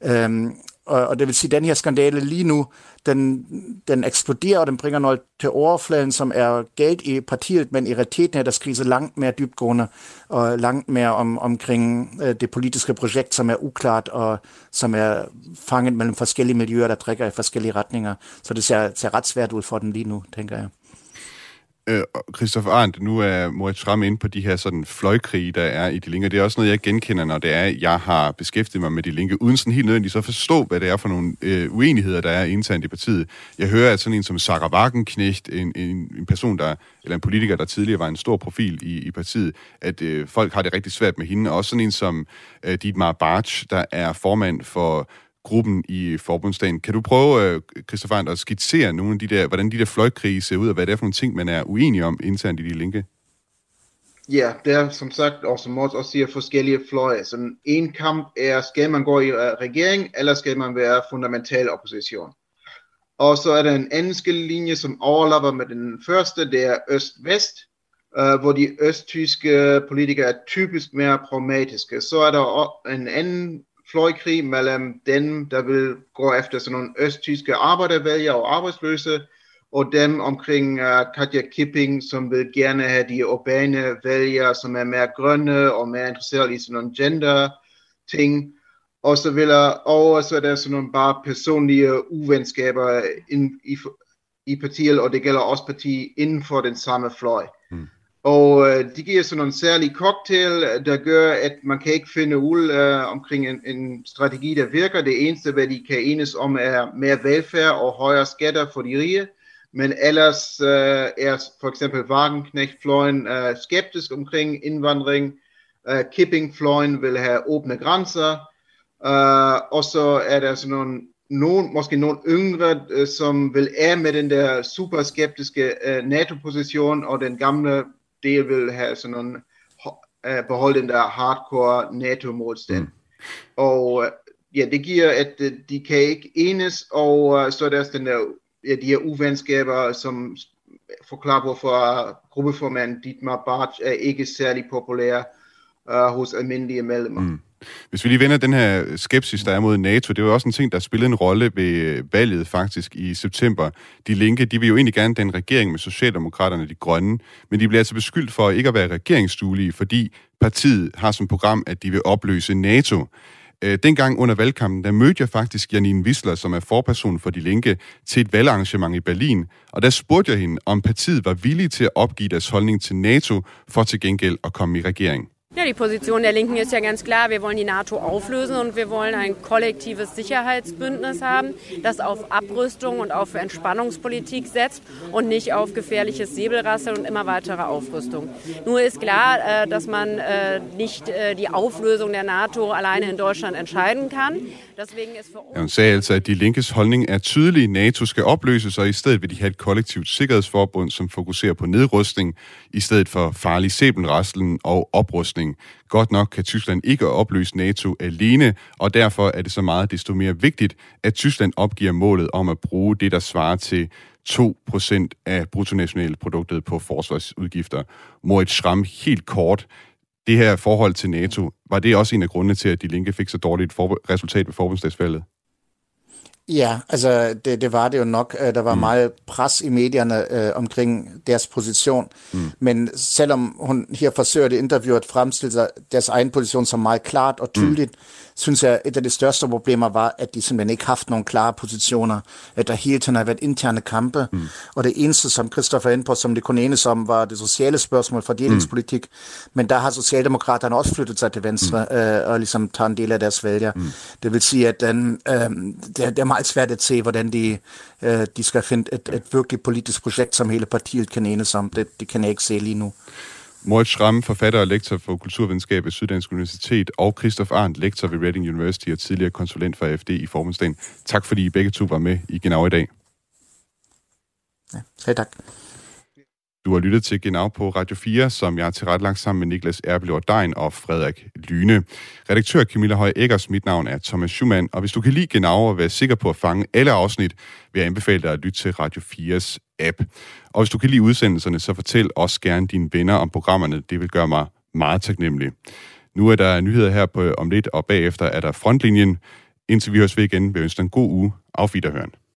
Øhm, og, og det vil sige, at den her skandale lige nu, den, den eksploderer, og den bringer noget til overfladen, som er galt i partiet, men i realiteten er der krise langt mere dybgående, og langt mere om, omkring øh, det politiske projekt, som er uklart, og som er fanget mellem forskellige miljøer, der trækker i forskellige retninger. Så det ser, ser ret svært ud for dem lige nu, tænker jeg. Øh, Christopher Arndt, nu er Moritz Schramm inde på de her sådan fløjkrige, der er i de linker. Det er også noget, jeg genkender, når det er, jeg har beskæftiget mig med de linker, uden sådan helt nødvendigt så forstå, hvad det er for nogle øh, uenigheder, der er internt i partiet. Jeg hører, at sådan en som Sarah Wagenknecht, en, en, en person, der, eller en politiker, der tidligere var en stor profil i, i partiet, at øh, folk har det rigtig svært med hende. Også sådan en som øh, Dietmar Bartsch, der er formand for gruppen i forbundsdagen. Kan du prøve, øh, Christoffer, at skitsere nogle af de der, hvordan de der fløjkrige ser ud, og hvad det er for nogle ting, man er uenig om internt i de linke? Ja, det er som sagt, og som Mords også siger, forskellige fløje. Så en kamp er, skal man gå i øh, regering, eller skal man være fundamental opposition? Og så er der en anden skillelinje, som overlapper med den første, det er øst-vest, uh, hvor de østtyske politikere er typisk mere pragmatiske. Så er der en anden fløjkrig mellem dem, der vil gå efter sådan nogle østtyske arbejdervælgere og arbejdsløse, og dem omkring uh, Katja Kipping, som vil gerne have de urbane vælgere, som er mere grønne og mere interesseret i sådan nogle gender ting. Og så, vil jeg, og så er der sådan nogle bare personlige uvenskaber in, i, i partiet, og det gælder også parti inden for den samme fløj. Og øh, de giver sådan en særlig cocktail, øh, der gør, at man kan ikke finde ud øh, omkring en, en strategi, der virker. Det eneste, hvad de kan enes om, er mere velfærd og højere skatter for de rige. Men ellers øh, er for eksempel Wagenknecht-fløjen øh, skeptisk omkring indvandring. Øh, Kipping-fløjen vil have åbne grænser. Øh, og så er der sådan nogle nogen, måske nogle yngre, øh, som vil af med den der super skeptiske øh, NATO-position, og den gamle del vil have sådan en, uh, beholde den der hardcore NATO-modstand. Mm. Og uh, ja, det giver, at uh, de kan ikke enes, og så er der den der, ja, de her uvenskaber, som forklarer, hvorfor gruppeformand Dietmar Bartsch er ikke særlig populær uh, hos almindelige medlemmer. Mm. Hvis vi lige vender den her skepsis, der er mod NATO, det var også en ting, der spillede en rolle ved øh, valget faktisk i september. De linke, de vil jo egentlig gerne den regering med Socialdemokraterne, de grønne, men de bliver altså beskyldt for ikke at være regeringsduelige, fordi partiet har som program, at de vil opløse NATO. Øh, dengang under valgkampen, der mødte jeg faktisk Janine Wissler, som er forperson for De Linke, til et valgarrangement i Berlin. Og der spurgte jeg hende, om partiet var villige til at opgive deres holdning til NATO for til gengæld at komme i regering. Ja, die Position der Linken ist ja ganz klar. Wir wollen die NATO auflösen und wir wollen ein kollektives Sicherheitsbündnis haben, das auf Abrüstung und auf Entspannungspolitik setzt und nicht auf gefährliches Säbelrasseln und immer weitere Aufrüstung. Nur ist klar, äh, dass man äh, nicht äh, die Aufløsung der NATO alleine in Deutschland entscheiden kann. Deswegen ist für uns... Hun sagde altså, at de linkes holdning er tydelig. NATO skal opløses, og i stedet vil de have et kollektivt sikkerhedsforbund, som fokuserer på nedrustning, i stedet for farlig sæbelraslen og oprustning. Godt nok kan Tyskland ikke opløse NATO alene, og derfor er det så meget desto mere vigtigt, at Tyskland opgiver målet om at bruge det, der svarer til 2% af bruttonationalproduktet på forsvarsudgifter. Moritz Schramm, helt kort, det her forhold til NATO, var det også en af grundene til, at de linke fik så dårligt for- resultat ved forbundsdagsvalget? Ja, altså det, det var det jo nok. Øh, Der var mm. meget pres i medierne øh, omkring deres position. Mm. Men selvom hun her forsøger det interview at fremstille sig deres egen position som meget klart og tydeligt, mm. Synes jeg, et af de største problemer var, at de simpelthen ikke haft nogle klare positioner. At der hele tiden har været interne kampe. Mm. Og det eneste, som Christoffer er inde på, som det kunne enes om, var det sociale spørgsmål, fordelingspolitik. Mm. Men der har Socialdemokraterne også flyttet sig til venstre mm. øh, og ligesom tager en del af deres vælger. Mm. Det vil sige, at den, øh, det, det er meget svært at se, hvordan de, øh, de skal finde et, et virkelig politisk projekt, som hele partiet kan enes om. Det, det kan jeg ikke se lige nu. Moritz Schramm, forfatter og lektor for kulturvidenskab ved Syddansk Universitet, og Christoph Arndt, lektor ved Reading University og tidligere konsulent for AFD i Forbundsdagen. Tak fordi I begge to var med i Genau i dag. Ja, selv tak. Du har lyttet til Genau på Radio 4, som jeg har tilrettelagt sammen med Niklas Erbeløv Dein og Frederik Lyne. Redaktør Camilla Høj Eggers, mit navn er Thomas Schumann, og hvis du kan lide Genau og være sikker på at fange alle afsnit, vil jeg anbefale dig at lytte til Radio 4's app. Og hvis du kan lide udsendelserne, så fortæl også gerne dine venner om programmerne. Det vil gøre mig meget taknemmelig. Nu er der nyheder her på om lidt, og bagefter er der frontlinjen. Indtil vi høres ved igen, vil jeg ønske dig en god uge. Auf Wiederhören.